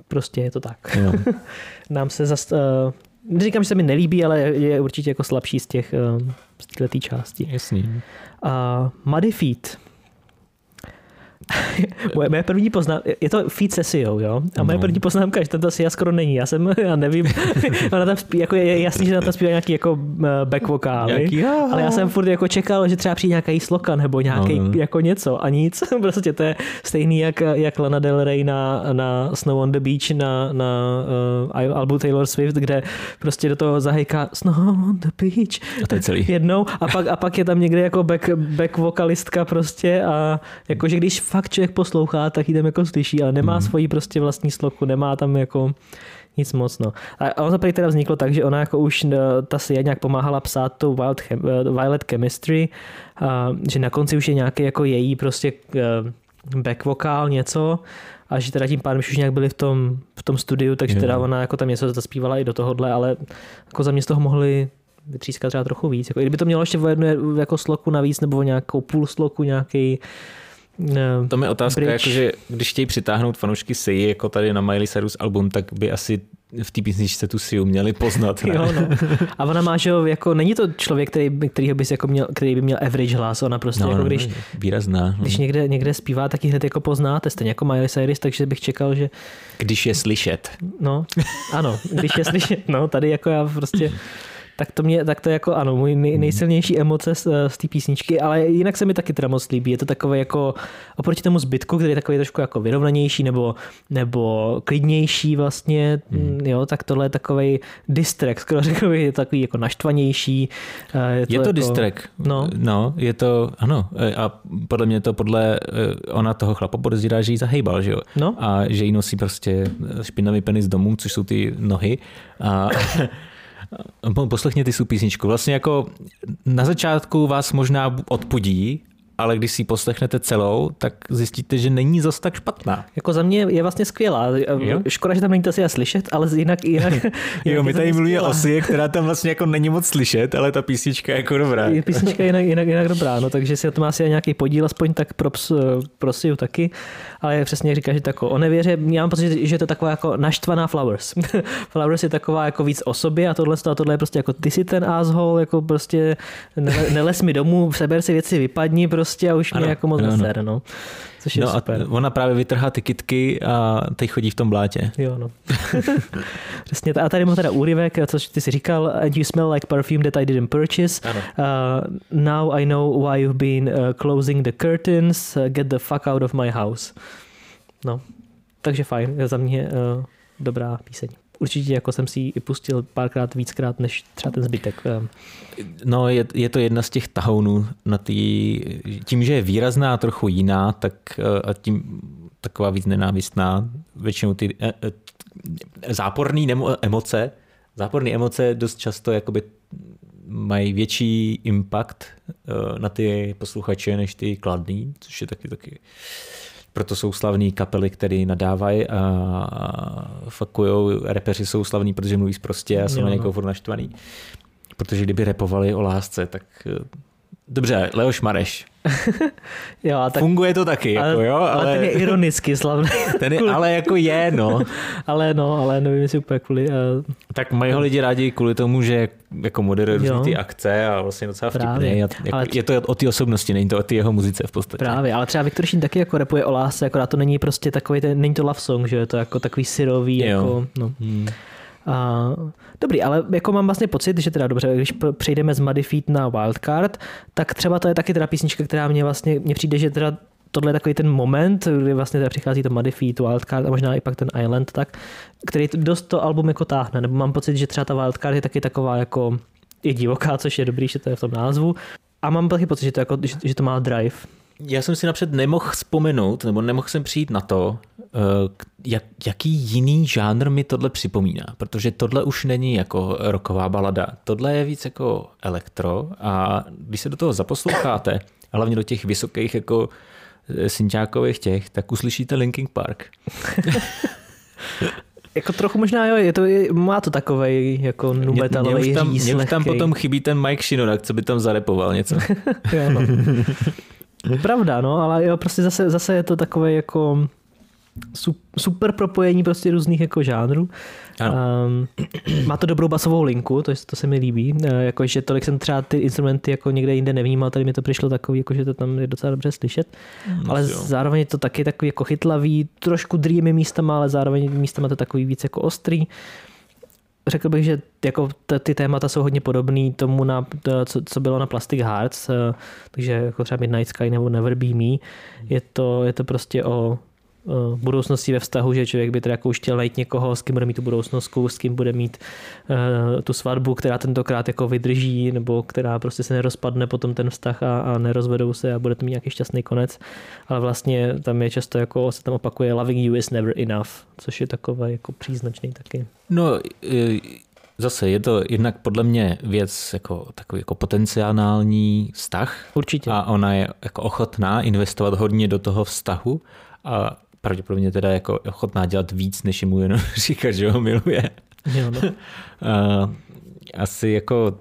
prostě je to tak. Jo. Nám se zase uh, Neříkám, že se mi nelíbí, ale je určitě jako slabší z těch uh, z této části. Jasný. A Muddy Feet moje, moje první poznámka, je to feed se jo? A moje no. první poznámka, že tam Sia skoro není. Já jsem, já nevím, ona tam spí, jako je jasný, že tam zpívá nějaký jako back vokály, ale já jsem furt jako čekal, že třeba přijde nějaký slokan nebo nějaký no, no. jako něco a nic. prostě to je stejný jak, jak Lana Del Rey na, na Snow on the Beach na, na uh, albu Taylor Swift, kde prostě do toho zahejká Snow on the Beach. A to je celý. Jednou a pak, a pak je tam někde jako back, back vokalistka prostě a jakože když fakt fakt člověk poslouchá, tak ji tam jako slyší, ale nemá mm. svoji prostě vlastní sloku, nemá tam jako nic moc. No. A ono to teda vzniklo tak, že ona jako už eh, ta si nějak pomáhala psát tu Wild Chem, eh, Violet Chemistry, a, že na konci už je nějaký jako její prostě eh, back vokál něco a že teda tím pádem už nějak byli v tom, v tom studiu, takže jo. teda ona jako tam něco zaspívala i do tohohle, ale jako za mě z toho mohli vytřískat třeba trochu víc. Jako, kdyby to mělo ještě o jednu jako sloku navíc nebo nějakou půl sloku, nějaký No, to je otázka, jakože když chtějí přitáhnout fanoušky Sei, jako tady na Miley Cyrus album, tak by asi v té písničce tu Siu měli poznat. Ne? jo, no. A ona má, že jako není to člověk, který, který, bys jako měl, který by měl average hlas, ona prostě no, jako no, když, výrazná. No. Když někde, někde zpívá, tak ji hned jako poznáte, stejně jako Miley Cyrus, takže bych čekal, že... Když je slyšet. No, ano, když je slyšet, no, tady jako já prostě tak to, mě, tak to je jako ano, můj nej, hmm. nejsilnější emoce z, z té písničky, ale jinak se mi taky teda moc líbí. Je to takové jako oproti tomu zbytku, který je takový trošku jako vyrovnanější nebo, nebo klidnější vlastně, hmm. jo, tak tohle je takový distrek, skoro řekl bych, je takový jako naštvanější. Je to, je to jako, distrek. No. no, je to, ano, a podle mě to podle, ona toho chlapa podezírá, že jí zahejbal, že jo? No. A že jí nosí prostě špinavý penis domů, což jsou ty nohy. A Poslechněte si písničku. Vlastně jako na začátku vás možná odpudí, ale když si ji poslechnete celou, tak zjistíte, že není zas tak špatná. Jako za mě je vlastně skvělá. Jo? Škoda, že tam není to asi slyšet, ale jinak... jinak, jinak jo, my tady mluvíme o si, která tam vlastně jako není moc slyšet, ale ta písnička je jako dobrá. Je písnička jinak, jinak, jinak dobrá, no, takže si to má asi nějaký podíl, aspoň tak pro, pro Siu taky, ale přesně jak říkáš, že tako, o nevěře, já mám pocit, že je to taková jako naštvaná Flowers. Flowers je taková jako víc o sobě a tohle, a tohle je prostě jako ty si ten asshole, jako prostě neles mi domů, seber si věci, vypadni prostě prostě a už ano, mě jako moc neser, no. Což je no super. A ona právě vytrhá ty kitky a teď chodí v tom blátě. Jo, no. Přesně. A tady mám teda úryvek, co ty si říkal, and you smell like perfume that I didn't purchase. Ano. Uh, now I know why you've been uh, closing the curtains. Uh, get the fuck out of my house. No, takže fajn, za mě uh, dobrá píseň určitě jako jsem si ji pustil párkrát víckrát než třeba ten zbytek. No, je, je to jedna z těch tahounů na tý, tím, že je výrazná a trochu jiná, tak eh, a tím taková víc nenávistná, většinou ty e, e, záporné emoce, záporné emoce dost často jakoby mají větší impact na ty posluchače než ty kladný, což je taky taky proto jsou slavní kapely, které nadávají a fakujou. Repeři jsou slavní, protože mluví prostě a jsou no, na někoho furt naštvaný. Protože kdyby repovali o lásce, tak eh, Dobře, Leoš Mareš. jo, a tak, Funguje to taky, ale, jako jo, ale... ale ten je ironicky slavný. ten je, ale jako je, no. ale no, ale nevím, jestli úplně kvůli... Uh... Tak mají ho lidi rádi kvůli tomu, že jako moderuje různý ty akce a vlastně docela vtipný. Právě, jako, ale... Je to o té osobnosti, není to o té jeho muzice v podstatě. Právě, ale třeba Viktor Šín taky jako repuje o lásce, akorát to není prostě takový, ten, není to love song, že je to jako takový syrový, jo. jako, no. Hmm. A, dobrý, ale jako mám vlastně pocit, že teda dobře, když přejdeme z Muddy Feet na Wildcard, tak třeba to je taky teda písnička, která mě vlastně, mně přijde, že teda tohle je takový ten moment, kdy vlastně teda přichází to Muddy Feet, Wildcard a možná i pak ten Island, tak, který dost to album jako táhne, nebo mám pocit, že třeba ta Wildcard je taky taková jako je divoká, což je dobrý, že to je v tom názvu. A mám taky pocit, že to, jako, že, že to má drive. Já jsem si napřed nemohl vzpomenout, nebo nemohl jsem přijít na to, eh, jak, jaký jiný žánr mi tohle připomíná, protože tohle už není jako roková balada. Tohle je víc jako elektro a když se do toho zaposloucháte, hlavně do těch vysokých jako eh, synťákových těch, tak uslyšíte Linkin Park. Jako trochu možná, jo, je to, má to takový jako numetalový mě, mě, mě už tam potom chybí ten Mike Shinodak, co by tam zarepoval něco. jo, no. Pravda, no, ale jo, prostě zase, zase je to takové jako super propojení prostě různých jako žánrů. Um, má to dobrou basovou linku, to, to se mi líbí, uh, jako, že tolik jsem třeba ty instrumenty jako někde jinde nevnímal, tady mi to přišlo takový, jako, že to tam je docela dobře slyšet, mm, ale jo. zároveň je to taky takový jako chytlavý, trošku drýmy místama, ale zároveň místama to takový víc jako ostrý. Řekl bych, že jako ty témata jsou hodně podobný tomu, na, co, co bylo na Plastic Hearts, uh, takže jako třeba Midnight Sky nebo Never Be Me. Je to, je to prostě o Eh, budoucnosti ve vztahu, že člověk by teda jako už chtěl najít někoho, s kým bude mít tu budoucnost, s kým bude mít uh, tu svatbu, která tentokrát jako vydrží, nebo která prostě se nerozpadne potom ten vztah a, a nerozvedou se a bude to mít nějaký šťastný konec. Ale vlastně tam je často jako se tam opakuje loving you is never enough, což je takové jako příznačný taky. No, Zase je to jednak podle mě věc jako takový jako potenciální vztah. Určitě. A ona je jako ochotná investovat hodně do toho vztahu a pravděpodobně teda jako ochotná dělat víc, než mu jenom říkat, že ho miluje. Jo, no. asi jako,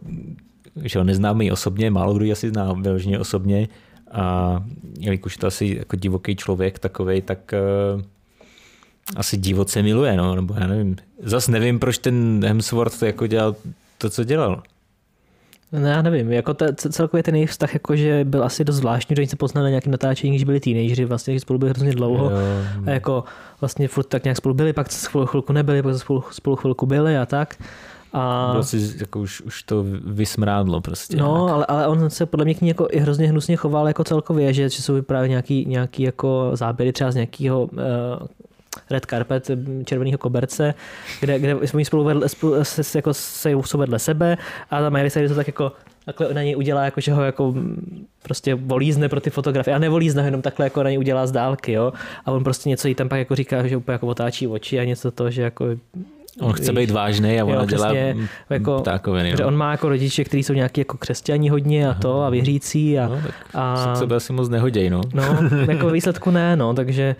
že ho neznáme i osobně, málo kdo ji asi zná vyloženě osobně a jelikož to asi jako divoký člověk takovej, tak uh, asi divoce miluje, no, nebo já nevím. Zas nevím, proč ten Hemsworth jako dělal to, co dělal. No já nevím, jako te, celkově ten jejich vztah jako, že byl asi dost zvláštní, že oni se poznali na nějakém natáčení, když byli teenageři, vlastně spolu byli hrozně dlouho jo. a jako vlastně furt tak nějak spolu byli, pak spolu chvilku nebyli, pak spolu, spolu chvilku byli a tak. A... Bylo si, jako už, už to vysmrádlo prostě. No, ale, ale, on se podle mě k ní jako i hrozně hnusně choval jako celkově, že, že jsou právě nějaký, nějaký jako záběry třeba z nějakého uh, red carpet červeného koberce, kde, kde jsme spolu, vedle, spolu se, jako, se vedle sebe a ta Miley Cyrus to tak jako takhle na něj udělá, jako, že ho jako prostě volízne pro ty fotografie a nevolízne jenom takhle jako na něj udělá z dálky, jo. A on prostě něco jí tam pak jako říká, že úplně jako otáčí oči a něco to, že jako On chce být vážný a ona dělá jako, takoviny. No. On má jako rodiče, kteří jsou nějaký jako křesťaní hodně a to a věřící. A, no, tak a, se asi moc nehoděj, no. No, jako výsledku ne, no, takže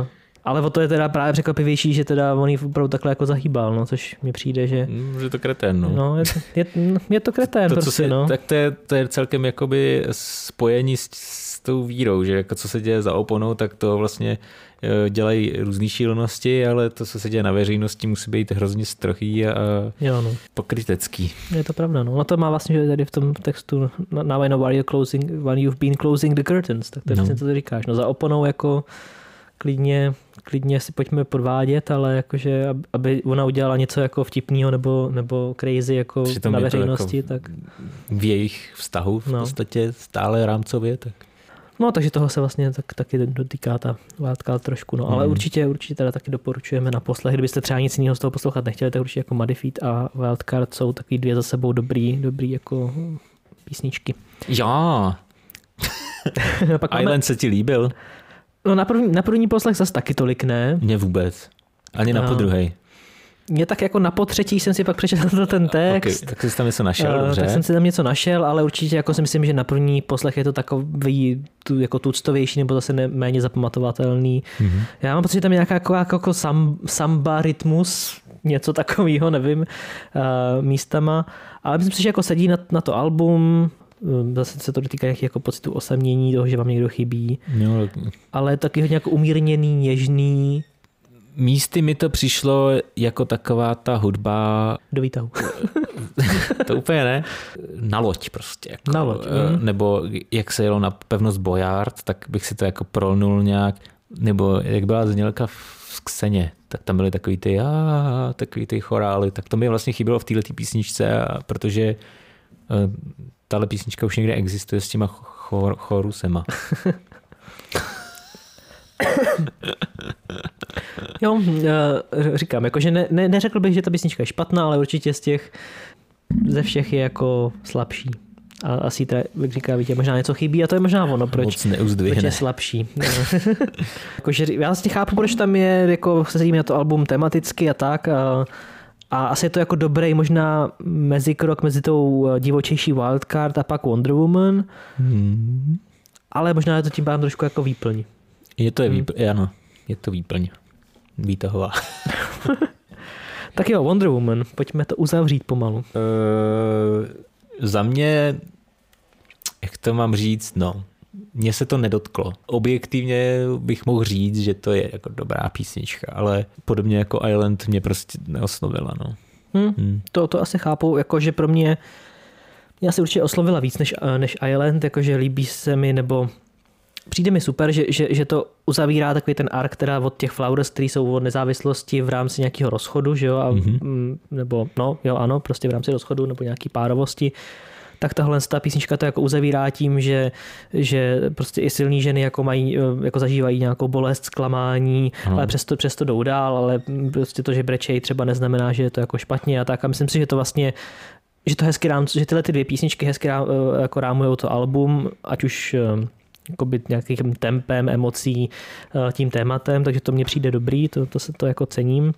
uh, ale o to je teda právě překvapivější, že teda on opravdu takhle jako zahýbal, no, což mi přijde, že... Mm, že to kretén, no. no je, je, je, to kretén to, prostě, se, no. Tak to je, to je celkem jakoby spojení s, s tou vírou, že jako co se děje za oponou, tak to vlastně e, dělají různé šílenosti, ale to, co se děje na veřejnosti, musí být hrozně strohý a jo, no. pokrytecký. Je to pravda, no. no to má vlastně, že tady v tom textu now I know why you're closing, when you've been closing the curtains, tak to je no. vlastně, co ty říkáš. No za oponou jako klidně klidně si pojďme podvádět, ale jakože, aby ona udělala něco jako vtipného nebo, nebo crazy jako Přitom na veřejnosti. Jako tak... V jejich vztahu v no. podstatě stále rámcově. Tak. No, takže toho se vlastně tak, taky dotýká ta látka trošku. No, ale mm. určitě, určitě teda taky doporučujeme na poslech. Kdybyste třeba nic jiného z toho poslouchat nechtěli, tak určitě jako Muddyfeet a Wildcard jsou takový dvě za sebou dobrý, dobrý jako písničky. Já. Island máme... se ti líbil? No na první, na první poslech zase taky tolik ne. Mně vůbec. Ani na no. podruhej. Mě tak jako na potřetí jsem si pak přečetl ten text. Okay, tak jsi tam něco našel, uh, dobře. Tak jsem si tam něco našel, ale určitě jako si myslím, že na první poslech je to takový tu, jako tuctovější nebo zase ne, méně zapamatovatelný. Mm-hmm. Já mám pocit, že tam je nějaká jako, jako sam, samba rytmus, něco takového, nevím, uh, místama. Ale myslím si, že jako sedí na, na to album, Um, Zase se to dotýká nějakých jako pocitu osamění, toho, že vám někdo chybí, Jo, ale taky hodně jako umírněný, něžný, místy mi to přišlo jako taková ta hudba, do výtahu. to úplně ne, na loď prostě. Jako, Na loď, mhm. Nebo jak se jelo na pevnost Bojard, tak bych si to jako prolnul nějak, nebo jak byla znělka v Kseně, tak tam byly takový ty, a, takový ty chorály, tak to mi vlastně chybělo v této písničce, protože eh, tahle písnička už někde existuje s těma chor, chorusema. Jo, eh, říkám, jakože ne, ne, neřekl bych, že ta písnička je špatná, ale určitě z těch, ze všech je jako slabší. A asi ta, jak říká Vítě, možná něco chybí a to je možná ono, proč, Moc proč je slabší. No. jakože, já vlastně chápu, proč tam je, jako se na to album tematicky a tak, a, a asi je to jako dobrý možná mezikrok mezi tou eh, divočejší Wildcard a pak Wonder Woman, Hmm. ale možná je to tím pádem trošku jako výplň. Je to je Hmm. výplň, ano, je to výplň. Výtahová. Tak jo, Wonder Woman, pojďme to uzavřít pomalu. Uh, za mě, jak to mám říct, no, mně se to nedotklo. Objektivně bych mohl říct, že to je jako dobrá písnička, ale podobně jako Island mě prostě neoslovila, no. Hm? Hmm. To, to asi chápu, jakože pro mě mě asi určitě oslovila víc než, eh, než Island, jakože líbí se mi, nebo přijde mi super, že, že, že to uzavírá takový ten ark teda od těch Flowers, který jsou od nezávislosti v rámci nějakého rozchodu, že jo, a, Mhm. mm, nebo no, jo, ano, prostě v rámci rozchodu nebo nějaký párovosti, tak tahle ta písnička to jako uzavírá tím, že, že prostě i silní ženy jako mají, eh, jako zažívají nějakou bolest, zklamání, Ano. ale přesto, přesto jdou dál, ale prostě to, že brečej třeba neznamená, že je to jako špatně a tak a myslím si, že to vlastně že to hezky rám, že tyhle ty dvě písničky hezky rám, eh, jako rámujou to album, ať už eh, jakoby nějakým tempem, emocí, tím tématem, takže to mně přijde dobrý, to, to se to jako cením.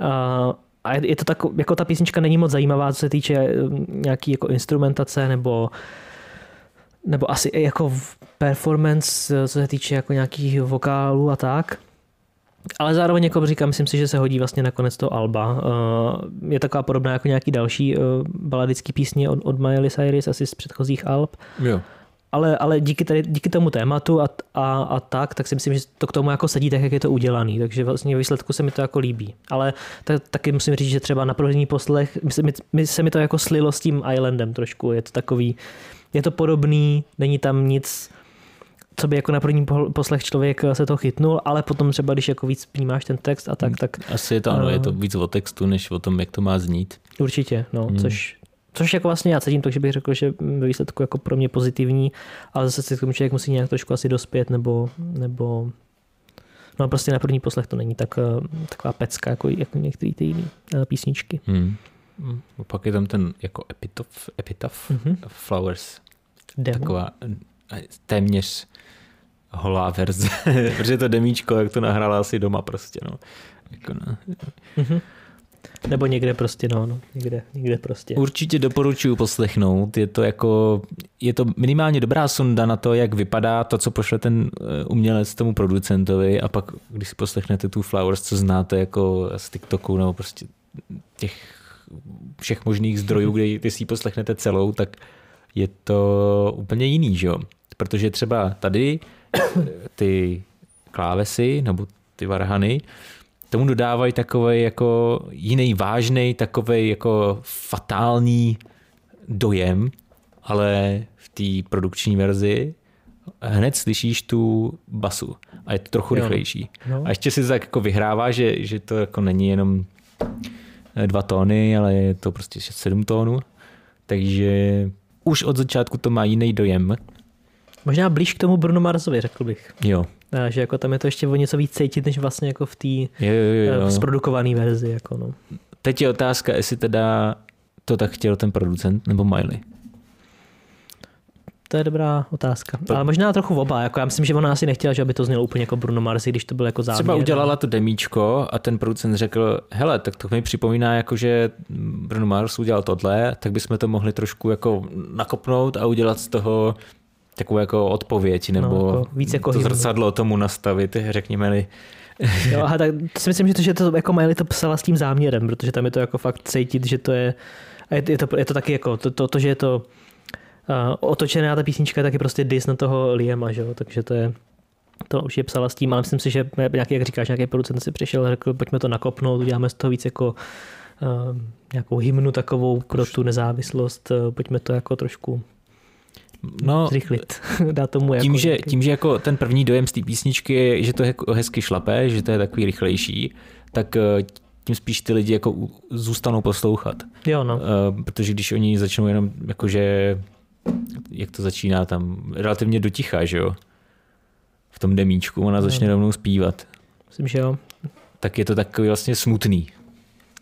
A, a je to tak, jako ta písnička není moc zajímavá, co se týče eh, nějaký jako instrumentace nebo nebo asi jako performance, eh, co se týče jako nějakých vokálů a tak. Ale zároveň, jako říkám, myslím si, že se hodí vlastně na konec toho alba. Eh, Je taková podobná jako nějaký další baladický písně od, od Miley Cyrus, asi z předchozích alb. Jo. Ale, ale díky, tady, díky tomu tématu a, a, a, tak, tak si myslím, že to k tomu jako sedí tak, jak je to udělaný. Takže vlastně výsledku se mi to jako líbí. Ale tak, taky musím říct, že třeba na první poslech mi se, mi, mi se mi to jako slilo s tím Islandem trošku. Je to takový, je to podobný, není tam nic, co by jako na první poslech člověk se to chytnul, ale potom třeba, když jako víc vnímáš ten text a tak, tak Asi je to, ano, Eh. je to víc o textu, než o tom, jak to má znít. určitě, no, Hmm. což Což jako vlastně já cítím, takže bych řekl, že ve výsledku jako pro mě pozitivní, ale zase si k tomu člověk musí nějak trošku asi dospět, nebo, nebo no prostě na první poslech to není tak, eh, taková pecka, jako, jako některé ty jiné eh, písničky. Hmm. Hmm. Pak je tam ten jako epitaph, epitaph Mhm. Flowers. Demo. Taková eh, téměř holá verze, protože to demíčko, jak to nahrála asi doma prostě, no. Jako no. Mhm. Nebo někde prostě, no, no někde, někde prostě. Určitě doporučuji poslechnout, je to jako, je to minimálně dobrá sonda na to, jak vypadá to, co pošle ten eh, umělec tomu producentovi a pak, když si poslechnete tu Flowers, co znáte jako z TikToku nebo prostě těch všech možných zdrojů, kde ty si ji poslechnete celou, tak je to úplně jiný, že jo? Protože třeba tady eh, ty klávesy nebo ty varhany tomu dodávají takový jako jiný vážný, takový jako fatální dojem, ale v té produkční verzi hned slyšíš tu basu a je to trochu Jo. rychlejší. No. A ještě si tak jako vyhrává, že, že to jako není jenom eh, dva tóny, ale je to prostě 6-7 tónů. Takže už od začátku to má jiný dojem. Možná blíž k tomu Bruno Marsovi, řekl bych. Jo. Že jako tam je to ještě o něco víc cítit, než vlastně jako v té eh, zprodukované verzi. Jako no. Teď je otázka, jestli teda to tak chtěl ten producent nebo Miley. To je dobrá otázka. To- Ale možná trochu oba. Jako já myslím, že ona asi nechtěla, že aby to znělo úplně jako Bruno Mars, i když to byl jako záměr. Třeba udělala to demíčko a ten producent řekl, hele, tak to mi připomíná, jako že Bruno Mars udělal tohle, tak bychom to mohli trošku jako nakopnout a udělat z toho takovou jako odpověď, nebo No, jako víc jako to zrcadlo tomu nastavit, řekněme-li. Jo, aha, tak to si myslím, že to, že to jako Miley to psala s tím záměrem, protože tam je to jako fakt cítit, že to je, a je, je, to, je to taky jako to, to, to že je to otočená ta písnička, tak je prostě dis na toho Liema, že jo? takže to je, to už je psala s tím, ale myslím si, že nějaký, jak říkáš, nějaký producent si přišel a řekl, pojďme to nakopnout, uděláme z toho víc jako uh, nějakou hymnu takovou pro tu nezávislost, uh, pojďme to jako trošku no, zrychlit, dát tomu tím, jako že, tím, že jako ten první dojem z té písničky je, že to je jako hezky šlapé, že to je takový rychlejší, tak uh, tím spíš ty lidi jako zůstanou poslouchat. Jo, no. Uh, protože když oni začnou jenom jakože, jak to začíná tam, relativně doticha, že jo? V tom demíčku, ona začne no. rovnou zpívat. Myslím, že jo. Tak je to takový vlastně smutný.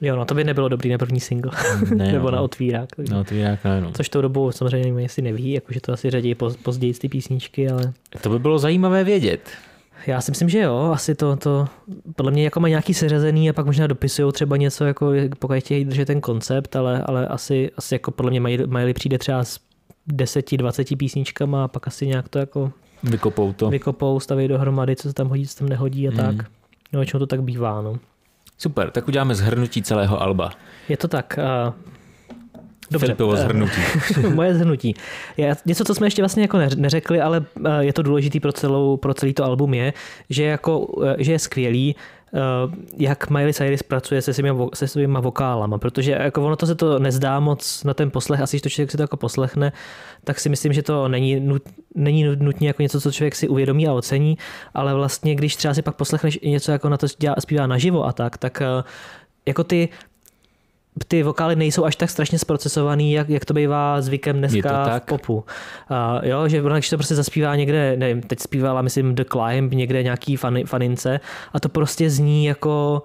Jo, no to by nebylo dobrý na první single. Ne, Nebo no, na otvírák. Na otvírák, ne, no. Což tou dobu samozřejmě nevím, jestli neví, jakože to asi řadí později ty písničky, ale... To by bylo zajímavé vědět. Já si myslím, že jo, asi to, to podle mě jako má nějaký seřazený a pak možná dopisují třeba něco, jako pokud chtějí držet ten koncept, ale, ale asi, asi jako podle mě mají, mají přijde třeba s 10-20 písničkama a pak asi nějak to jako vykopou to. Vykopou, staví dohromady, co se tam hodí, co se tam nehodí a mm. tak. No, většinou to tak bývá, no. Super, tak uděláme zhrnutí celého alba. Je to tak. Uh, Dobře. Filipovo zhrnutí. Moje zhrnutí. Je, něco, co jsme ještě vlastně jako neřekli, ale je to důležitý pro, celou, pro celý to album je, že, jako, že je skvělý, jak Miley Cyrus pracuje se svými, se svýma vokálama, protože jako ono to se to nezdá moc na ten poslech, asi když to člověk si to jako poslechne, tak si myslím, že to není, nut, není nutně jako něco, co člověk si uvědomí a ocení, ale vlastně když třeba si pak poslechneš něco jako na to dělá, zpívá naživo a tak, tak jako ty ty vokály nejsou až tak strašně zprocesovaný, jak, jak to bývá zvykem dneska v popu. Uh, jo, že když to prostě zaspívá někde, nevím, teď zpívala, myslím, The Climb, někde nějaký fan, fanince a to prostě zní jako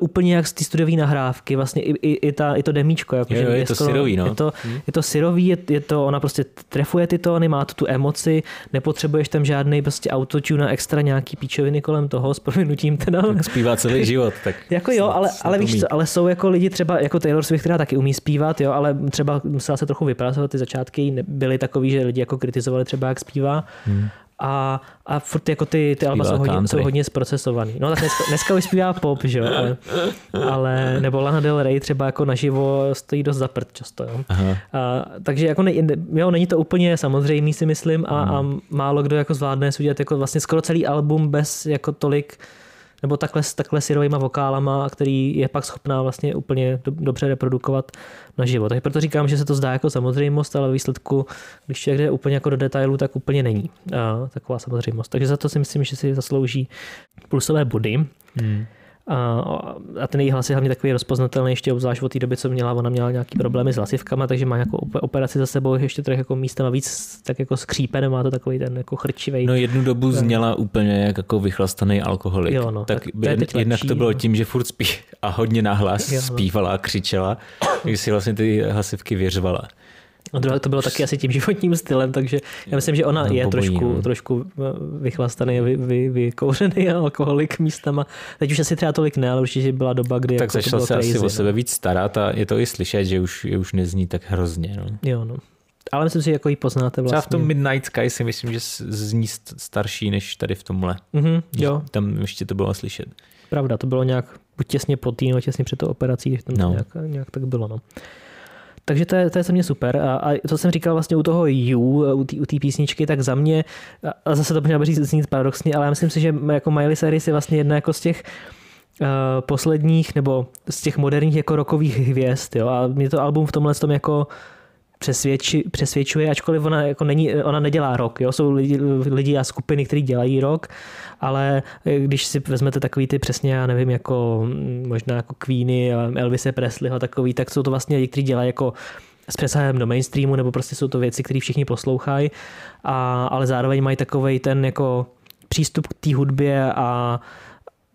úplně jak z té studiové nahrávky, vlastně i, i, i, ta, i to demíčko. Jako, jo, jo, je, je to skoro, syrový, no. Je to, hmm. je to syrový, je, je, to, ona prostě trefuje ty tóny, má to tu emoci, nepotřebuješ tam žádný prostě autotune extra nějaký píčoviny kolem toho, s prominutím teda. Tak zpívá celý život. Tak jako jo, ale, ale víš co, ale jsou jako lidi třeba jako Taylor Swift, která taky umí zpívat, jo, ale třeba musela se trochu vypracovat, ty začátky byly takový, že lidi jako kritizovali třeba, jak zpívá. Hmm a, a furt jako ty, ty alba jsou hodně, jsou hodně zprocesovaný. No tak dneska, dneska už zpívá pop, že jo, ale, ale, nebo Lana Del Rey třeba jako naživo stojí dost zaprt často, jo. A, takže jako ne, jo, není to úplně samozřejmý si myslím a, a málo kdo jako zvládne si udělat jako vlastně skoro celý album bez jako tolik nebo takhle, takhle syrovýma vokálama, který je pak schopná vlastně úplně dobře reprodukovat na život. Takže proto říkám, že se to zdá jako samozřejmost, ale výsledku, když člověk jde úplně jako do detailu, tak úplně není a, taková samozřejmost. Takže za to si myslím, že si zaslouží plusové body. Hmm. A, a ten její hlas je hlavně takový rozpoznatelný, ještě obzvlášť od té doby, co měla, ona měla nějaký problémy s hlasivkama, takže má nějakou operaci za sebou, ještě trochu jako místem víc tak jako skřípe, má to takový ten jako chrčivý. No jednu dobu zněla úplně jak jako vychlastaný alkoholik. Jo, no, tak, tak to jednak to bylo no. tím, že furt spí a hodně nahlas jo, no. zpívala a křičela, takže si vlastně ty hlasivky věřvala. To bylo taky asi tím životním stylem, takže já myslím, že ona no, je trošku, no. trošku eh, vychlastaný, vy, vy, vykouřený alkoholik místama. Teď už asi třeba tolik ne, ale určitě byla doba, kdy Tak jako začala se crazy, asi no. o sebe víc starat a je to i slyšet, že už, je už nezní tak hrozně. No. Jo, no. Ale myslím si, že jako ji poznáte vlastně. Třeba v tom vlastně. Midnight Sky si myslím, že zní starší než tady v tomhle. Mm-hmm, jo. Tam ještě to bylo slyšet. Pravda, to bylo nějak buď těsně po týdnu, těsně před tou operací, tam no. nějak, nějak tak bylo. No. Takže to je, to je za mě super. A, a to jsem říkal vlastně u toho You, u té písničky, tak za mě, a zase to možná říct znít paradoxně, ale já myslím si, že jako Miley Cyrus je vlastně jedna jako z těch uh, posledních, nebo z těch moderních jako rokových hvězd. Jo? A mě to album v tomhle tom jako přesvědči, přesvědčuje, ačkoliv ona, jako není, ona nedělá rok. Jo? Jsou lidi, lidi a skupiny, kteří dělají rok, ale když si vezmete takový ty přesně, já nevím, jako možná jako Queeny, Elvise Presleyho takový, tak jsou to vlastně lidi, kteří dělají jako s přesahem do mainstreamu, nebo prostě jsou to věci, které všichni poslouchají, a, ale zároveň mají takový ten jako přístup k té hudbě a,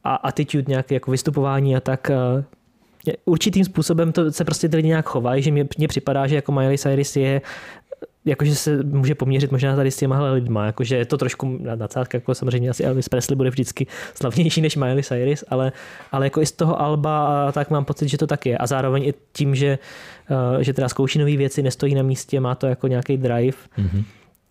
a attitude nějaké jako vystupování a tak určitým způsobem to se prostě ty lidi nějak chovají, že mně, připadá, že jako Miley Cyrus je jakože se může poměřit možná tady s těma lidma, jakože je to trošku nadsázka, jako samozřejmě asi Elvis Presley bude vždycky slavnější než Miley Cyrus, ale, ale jako i z toho Alba tak mám pocit, že to tak je. A zároveň i tím, že, eh, že teda zkouší nové věci, nestojí na místě, má to jako nějaký drive, mm-hmm.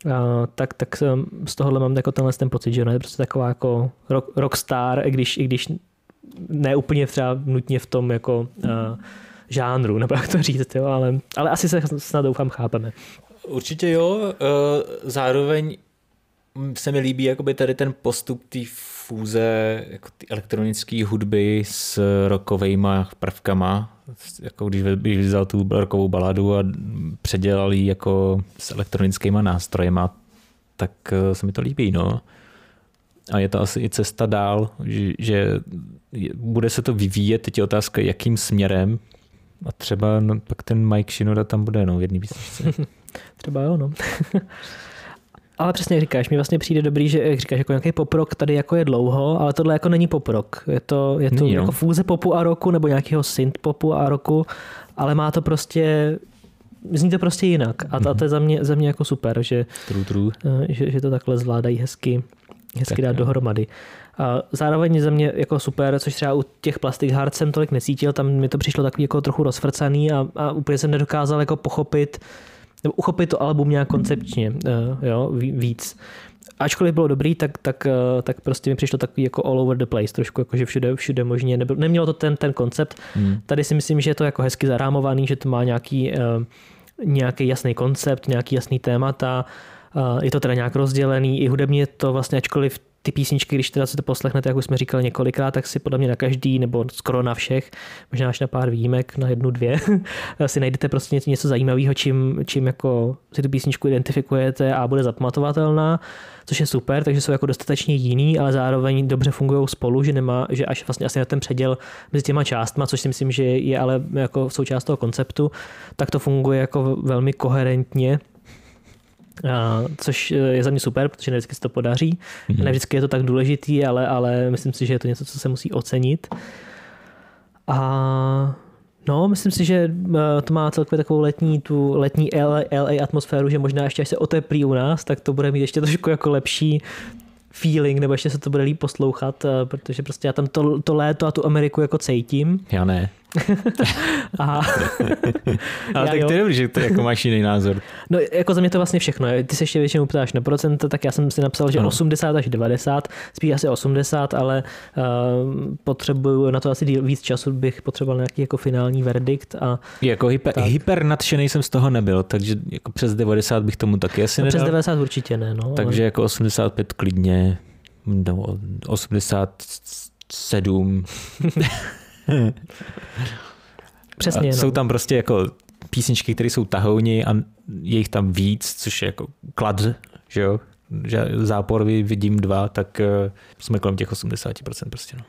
Uh, tak, tak z tohohle mám jako tenhle ten pocit, že ona je prostě taková jako rock, rockstar, i když, i když ne úplně třeba nutně v tom jako uh, žánru, nebo jak to říct, jo, ale, ale asi se snad doufám chápeme. Určitě jo, zároveň se mi líbí jakoby tady ten postup té fúze jako elektronické hudby s rokovejma prvkama, jako když, když vzal tu rokovou baladu a předělal ji jako s elektronickýma nástrojema, tak eh, se mi to líbí, no. A je to asi i cesta dál, že, bude se to vyvíjet, teď je otázka, jakým směrem, a třeba no, pak ten Mike Shinoda tam bude no, v jedné písničce. třeba jo, no. Ale přesně jak říkáš, mi vlastně přijde dobrý, že jak říkáš, jako nějaký poprok tady jako je dlouho, ale tohle jako není poprok. Je to, je to jako fúze popu a roku nebo nějakého synth popu a roku, ale má to prostě zní to prostě jinak. A to, a to je za mě, za mě jako super, že, true, true. Eh, že, že to takhle zvládají hezky, hezky tak, dát dohromady. A zároveň za mě jako super, což třeba u těch Plastic Heart jsem tolik necítil, tam mi to přišlo takový jako trochu rozfrcaný a, a úplně jsem nedokázal jako pochopit, nebo uchopit to album nějak koncepčně eh, jo, víc. Ačkoliv bylo dobrý, tak, tak, eh, tak prostě mi přišlo takový jako all over the place, trošku jako, že všude, všude možně nebyl, nemělo to ten, ten koncept. Hmm. Tady si myslím, že je to jako hezky zarámovaný, že to má nějaký, uh, nějaký jasný koncept, nějaký jasný témata, uh, je to teda nějak rozdělený, i hudebně to vlastně, ačkoliv ty písničky, když teda si to poslechnete, jak už jsme říkali několikrát, tak si podle mě na každý, nebo skoro na všech, možná až na pár výjimek, na jednu, dvě, si najdete prostě něco, něco zajímavého, čím, čím jako si tu písničku identifikujete a bude zapamatovatelná, což je super, takže jsou jako dostatečně jiný, ale zároveň dobře fungují spolu, že nemá, že až vlastně asi na ten předěl mezi těma částma, což si myslím, že je ale jako součást toho konceptu, tak to funguje jako velmi koherentně což je za mě super, protože ne vždycky se to podaří. Mm-hmm. Ne vždycky je to tak důležitý, ale, ale myslím si, že je to něco, co se musí ocenit. A No, myslím si, že eh, to má celkově takovou letní, tu letní LA, LA atmosféru, že možná ještě až se oteplí u nás, tak to bude mít ještě trošku jako lepší feeling, nebo ještě se to bude líp poslouchat, eh, protože prostě já tam to, to léto a tu Ameriku jako cítím. Já ne. Aha. Ale tak jo. ty dobrý, že to jako máš jiný názor. No jako za mě to vlastně všechno. Ty se ještě většinou ptáš na procent, tak já jsem si napsal, že ano. 80 až 90, spíš asi 80, ale uh, potřebuju na to asi víc času, bych potřeboval nějaký jako finální verdikt. A jako hyper, tak. hyper nadšený jsem z toho nebyl, takže jako přes 90 bych tomu taky asi no, nedal. Přes 90 určitě ne. No, takže ale... jako 85 klidně, no, 87. Přesně. Jsou no. tam prostě jako písničky, které jsou tahouni a je jich tam víc, což je jako klad, že jo? Že zápor vidím dva, tak uh, jsme kolem těch 80% prostě, no.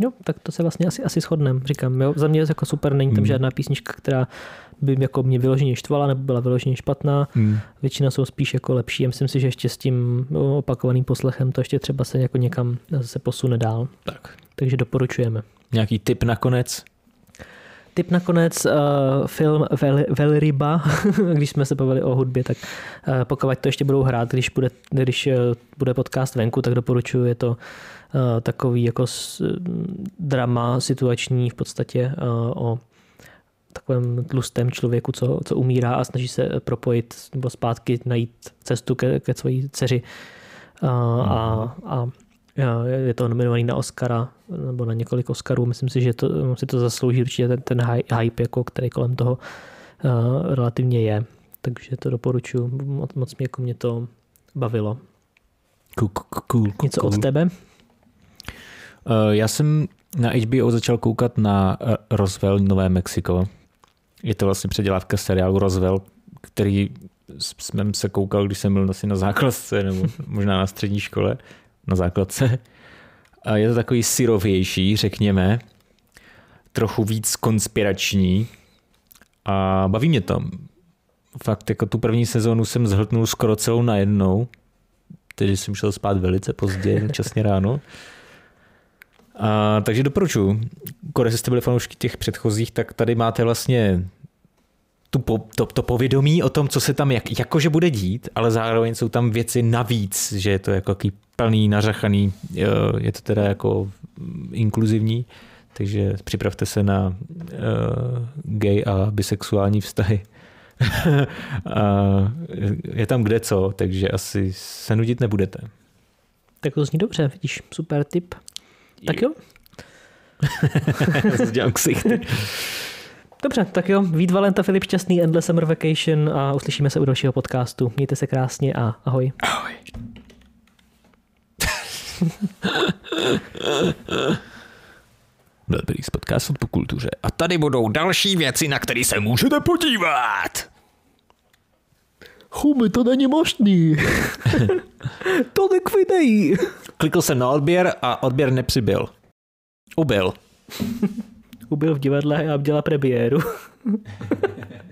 Jo, tak to se vlastně asi, asi shodneme, říkám. Jo, za mě je jako super, není tam hmm. žádná písnička, která by jako mě vyloženě štvala nebo byla vyloženě špatná. Hmm. Většina jsou spíš jako lepší a myslím si, že ještě s tím opakovaným poslechem to ještě třeba se jako někam se posune dál. Tak. Takže doporučujeme. Nějaký tip nakonec? Tip nakonec uh, film Vel, Velryba, když jsme se bavili o hudbě, tak uh, pokud to ještě budou hrát, když bude, když uh, bude podcast venku, tak doporučuji, je to uh, takový jako s, drama situační v podstatě uh, o takovém tlustém člověku, co, co umírá a snaží se propojit nebo zpátky najít cestu ke, ke své dceři. Uh, a, a je to nominovaný na Oscara nebo na několik Oscarů. Myslím si, že to, si to zaslouží určitě ten, ten hype, jako, který kolem toho uh, relativně je. Takže to doporučuji. Moc, moc mě, jako mě to bavilo. Cool, cool, cool, Něco od tebe? Uh, já jsem na HBO začal koukat na Roswell Nové Mexiko. Je to vlastně předělávka seriálu Roswell, který jsem se koukal, když jsem byl asi na základce nebo možná na střední škole na základce. A je to takový syrovější, řekněme, trochu víc konspirační a baví mě to. Fakt jako tu první sezónu jsem zhltnul skoro celou najednou, tedy jsem šel spát velice pozdě, časně ráno. A, takže doporučuji. Kore, jste byli fanoušky těch předchozích, tak tady máte vlastně tu po, to, to povědomí o tom, co se tam jak, jakože bude dít, ale zároveň jsou tam věci navíc, že je to jako jaký plný, nařachaný, je to teda jako inkluzivní, takže připravte se na uh, gay a bisexuální vztahy. a je tam kde co, takže asi se nudit nebudete. Tak to zní dobře, vidíš, super tip. Tak jo. Dělám ksichty. Dobře, tak jo, Vít Valenta, Filip Šťastný, Endless Summer Vacation a uslyšíme se u dalšího podcastu. Mějte se krásně a ahoj. Ahoj. Dobrý z podcastu po kultuře. A tady budou další věci, na které se můžete podívat. Chumy, to není možný. Tolik videí. Klikl jsem na odběr a odběr nepřibyl. Ubyl. Ubyl v divadle a dělá premiéru.